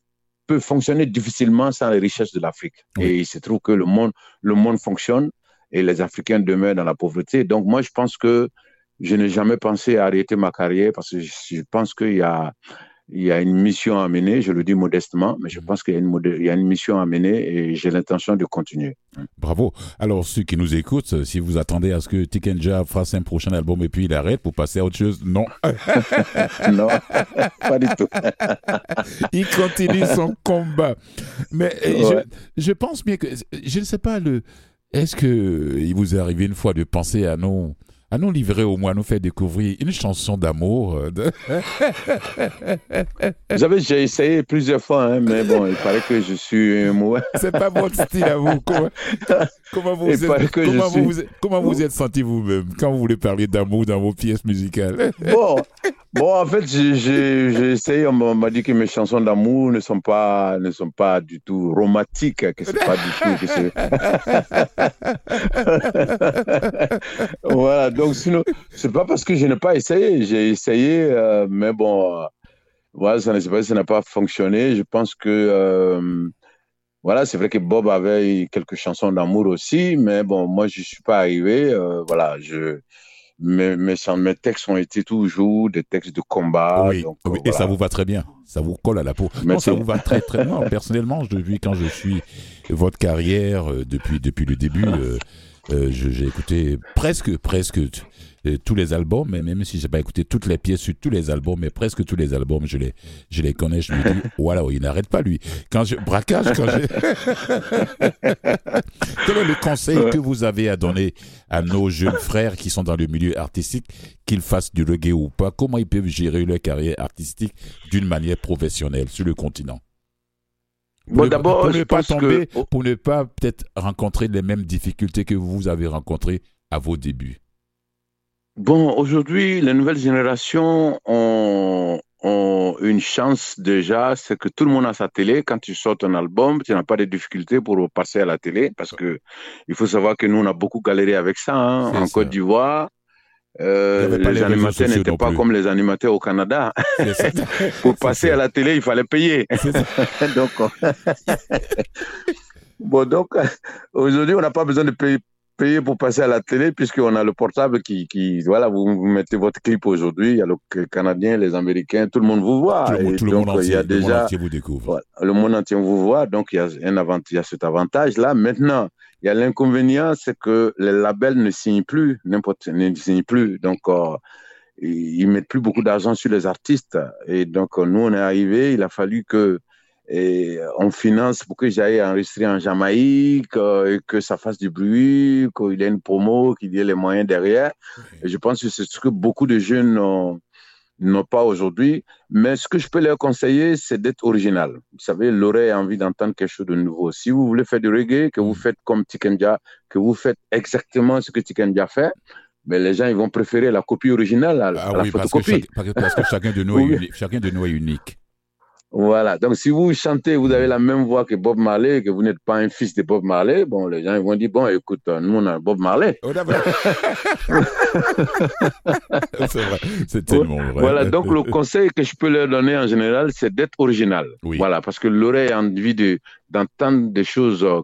peut fonctionner difficilement sans les richesses de l'Afrique. Et il se trouve que le monde, le monde fonctionne et les Africains demeurent dans la pauvreté. Donc, moi, je pense que je n'ai jamais pensé à arrêter ma carrière parce que je pense qu'il y a il y a une mission à mener, je le dis modestement, mais je mhm. pense qu'il y, y, a une mission à mener et j'ai l'intention de continuer. Bravo. Alors, ceux qui nous écoutent, si vous attendez à ce que Tikenja fasse un prochain album et puis il arrête pour passer à autre chose, non. non, pas du tout. il continue son combat. Mais je, je, pense bien que, je ne sais pas, le, est-ce qu'il vous est arrivé une fois de penser à nos à nous livrer au moins, nous faire découvrir une chanson d'amour. Euh, vous savez, j'ai essayé plusieurs fois, hein, mais bon, il paraît que je suis moi. C'est pas votre style à vous. Comment, comment vous, vous êtes, comment, vous, comment vous êtes senti vous-même quand vous voulez parler d'amour dans vos pièces musicales? Bon, bon en fait, j'ai essayé, on m'a dit que mes chansons d'amour ne sont pas, ne sont pas du tout romantiques, que c'est pas du tout. voilà, donc sinon, c'est pas parce que je n'ai pas essayé. J'ai essayé, euh, mais bon, voilà, ça n'a pas fonctionné. Je pense que euh, voilà, c'est vrai que Bob avait quelques chansons d'amour aussi, mais bon, moi, je suis pas arrivé. Euh, voilà, je mes, mes, mes, textes ont été toujours des textes de combat. Oui, et ça vous va très bien. Ça vous colle à la peau. Non, ça vous va très très bien. Personnellement, je, vu quand je suis votre carrière depuis depuis le début. Euh, j'ai écouté presque, presque euh, tous les albums, mais même si j'ai pas écouté toutes les pièces sur tous les albums, mais presque tous les albums, je les, je les connais. Je me dis, voilà, il n'arrête pas lui. Quand je braquage, quand je... quel est le conseil que vous avez à donner à nos jeunes frères qui sont dans le milieu artistique, qu'ils fassent du reggae ou pas? Comment ils peuvent gérer leur carrière artistique d'une manière professionnelle sur le continent? Bon, d'abord, ne pas tomber, pour ne pas peut-être rencontrer les mêmes difficultés que vous avez rencontrées à vos débuts. Bon, aujourd'hui, les nouvelles générations ont, ont une chance déjà, c'est que tout le monde a sa télé. Quand tu sors un album, tu n'as pas de difficultés pour passer à la télé parce que il faut savoir que nous, on a beaucoup galéré avec ça hein, en Côte d'Ivoire. Euh, les, animateurs n'étaient pas comme les animateurs au Canada. Pour passer à la télé, il fallait payer. donc, bon, donc aujourd'hui, on n'a pas besoin de payer, payer, pour passer à la télé puisqu'on a le portable qui, qui voilà, vous, mettez votre clip aujourd'hui, il y a le Canadien, les Américains, tout le monde vous voit. Tout, le, monde entier, il y a déjà, le monde entier vous découvre. le monde entier vous voit, donc il y a, un avantage, il y a cet avantage-là. Maintenant, il y a l'inconvénient, c'est que les labels ne signent plus, n'importe, ne signent plus. Donc, euh, ils mettent plus beaucoup d'argent sur les artistes. Et donc, nous, on est arrivé, il a fallu que et on finance pour que j'aille enregistrer en Jamaïque, euh, et que ça fasse du bruit, qu'il y ait une promo, qu'il y ait les moyens derrière. Et je pense que c'est ce que beaucoup de jeunes ont, n'ont pas aujourd'hui. Mais ce que je peux leur conseiller, c'est d'être original. Vous savez, l'oreille a envie d'entendre quelque chose de nouveau. Si vous voulez faire du reggae, que vous mm. faites comme Tikenja, que vous faites exactement ce que Tikenja fait, mais les gens ils vont préférer la copie originale à, ah la photocopie. Parce que, chacun, de nous est unique, chacun de nous est unique. Voilà. Donc, si vous chantez, vous avez la même voix que Bob Marley, que vous n'êtes pas un fils de Bob Marley, bon, les gens ils vont dire, bon, écoute, nous, on a Bob Marley. Oh, c'est vrai. C'est tellement vrai. Voilà. Donc, le conseil que je peux leur donner en général, c'est d'être original. Voilà. Parce que l'oreille a envie de, d'entendre des choses, euh,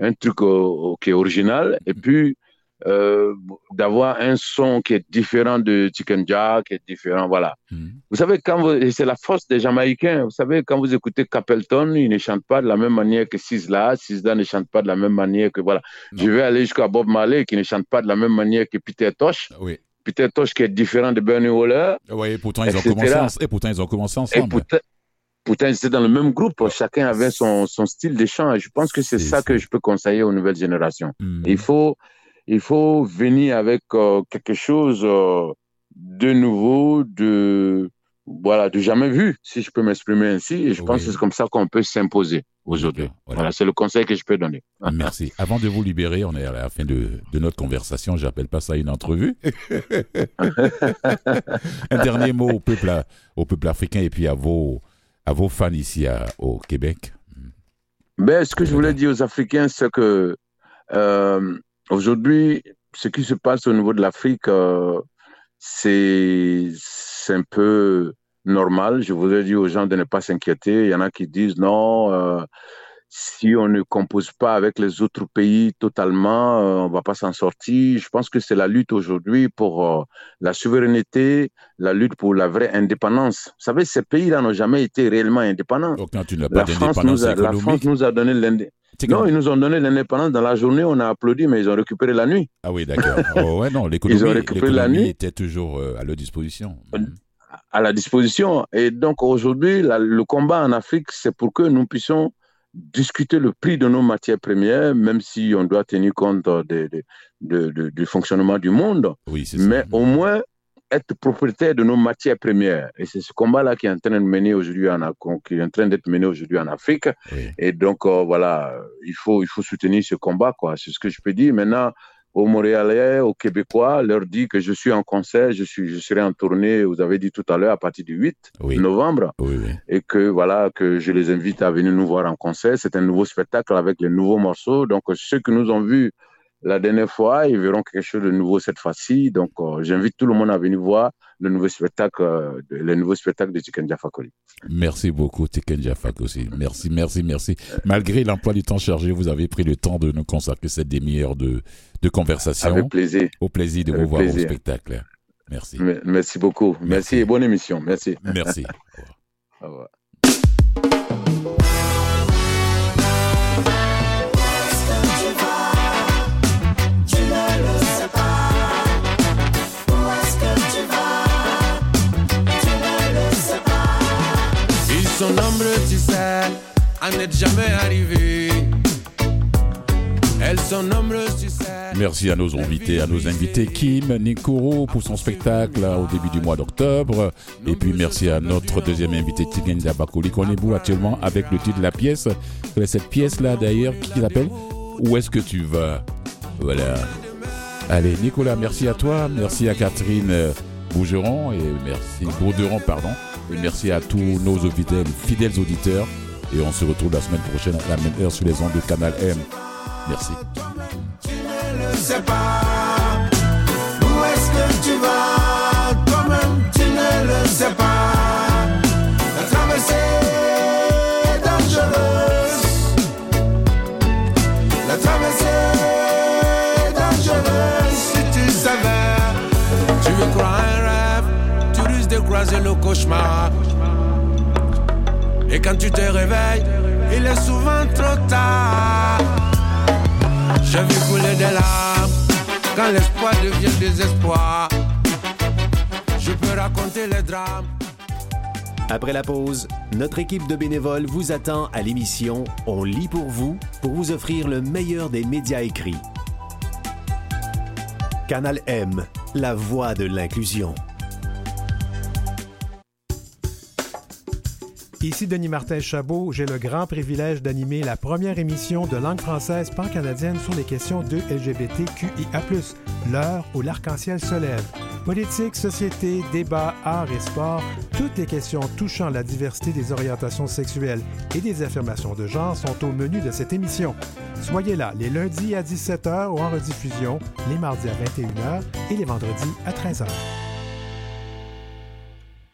un truc euh, qui est original. Et puis, euh, d'avoir un son qui est différent de Chicken Jack, qui est différent, voilà. Hmm. Vous savez, quand c'est la force des Jamaïcains. Vous savez, quand vous écoutez Capleton, il ne chante pas de la même manière que Sisla. Sisla ne chante pas de la même manière que, voilà. Je vais aller jusqu'à Bob Marley, qui ne chante pas de la même manière que Peter Tosh. Oui. Peter Tosh qui est différent de Bernie Waller. Oui, et pourtant, ils ont commencé, et pourtant, ils ont commencé ensemble. pourtant, ils étaient dans le même groupe. Chacun avait son, son style de chant. Et je pense que c'est ça que je peux conseiller aux nouvelles générations. Hmm. Il faut, il faut venir avec euh, quelque chose euh, de nouveau, de voilà, de jamais vu, si je peux m'exprimer ainsi. Et je pense que c'est comme ça qu'on peut s'imposer aujourd'hui. Voilà, c'est le conseil que je peux donner. Merci. Avant de vous libérer, on est à la fin de, de notre conversation. J'appelle pas ça une entrevue. Un dernier mot au peuple, au peuple africain et puis à vos, à vos fans ici au Québec. Ben, ce que je voulais dire aux Africains, c'est que euh, Aujourd'hui, ce qui se passe au niveau de l'Afrique, euh, c'est un peu normal. Je voudrais dire aux gens de ne pas s'inquiéter. Il y en a qui disent non, euh, si on ne compose pas avec les autres pays totalement, euh, on va pas s'en sortir. Je pense que c'est la lutte aujourd'hui pour la souveraineté, la lutte pour la vraie indépendance. Vous savez, ces pays-là n'ont jamais été réellement indépendants. Donc, quand tu n'as pas la, France nous a, la France nous a donné l'indépendance. Non, ils nous ont donné l'indépendance dans la journée, on a applaudi, mais ils ont récupéré la nuit. Ah oui, d'accord. oh, ouais, non, l'économie était toujours euh, à leur disposition. Euh, à la disposition. Et donc aujourd'hui, le combat en Afrique, c'est pour que nous puissions discuter le prix de nos matières premières, même si on doit tenir compte du fonctionnement du monde. Oui, mais au moins être propriétaire de nos matières premières. Et c'est ce combat-là qui est en train de mener aujourd'hui en, qui est en train d'être mené aujourd'hui en Afrique. Et donc, euh, voilà, il faut, il faut soutenir ce combat, quoi. C'est ce que je peux dire. Maintenant, aux Montréalais, aux Québécois, leur dit que je suis en concert, je, suis, je serai en tournée, vous avez dit tout à l'heure, à partir du 8 novembre. et que, voilà, que je les invite à venir nous voir en concert. C'est un nouveau spectacle avec les nouveaux morceaux. Donc, ceux qui nous ont vus la dernière fois, ils verront quelque chose de nouveau cette fois-ci. Donc, euh, j'invite tout le monde à venir voir le nouveau spectacle, euh, le nouveau spectacle de Tiken Jafakoli. Merci beaucoup, Tiken aussi. Merci, merci, merci. Malgré l'emploi du temps chargé, vous avez pris le temps de nous consacrer cette demi-heure de, de conversation. Avec plaisir. Au plaisir de vous voir au spectacle. Merci. Merci beaucoup. Merci. et bonne émission. Merci. Merci. Au revoir. Jamais arrivé. Elles sont nombreuses, tu sais. Merci à nos invités, à nos invités Kim Nikoro pour son spectacle au début du mois d'octobre. Et puis merci à notre deuxième invité Tigen Bakoli qu'on est actuellement avec le titre de la pièce. Cette pièce-là d'ailleurs qui s'appelle Où est-ce que tu vas? Voilà. Allez Nicolas, merci à toi, merci à Catherine Bougeron et merci Bauderon, pardon. Et merci à tous nos fidèles auditeurs. Et on se retrouve la semaine prochaine à la même heure sur les ondes de Canal M. Merci. Tu ne le sais pas. Où est-ce que tu vas Toi-même, tu ne le sais pas. La traversée est dangereuse. La traversée est dangereuse. Si tu savais, tu veux croire croiser le cauchemar. Et quand tu te réveilles, il est souvent trop tard. J'ai vu couler des larmes quand l'espoir devient désespoir. Je peux raconter les drames. Après la pause, notre équipe de bénévoles vous attend à l'émission On lit pour vous pour vous offrir le meilleur des médias écrits. Canal M, la voix de l'inclusion. Ici Denis Martin Chabot, j'ai le grand privilège d'animer la première émission de langue française pan-canadienne sur les questions de LGBTQIA+, l'heure où l'arc-en-ciel se lève. Politique, société, débat, art et sport, toutes les questions touchant la diversité des orientations sexuelles et des affirmations de genre sont au menu de cette émission. Soyez là les lundis à 17h ou en rediffusion, les mardis à 21h et les vendredis à 13h.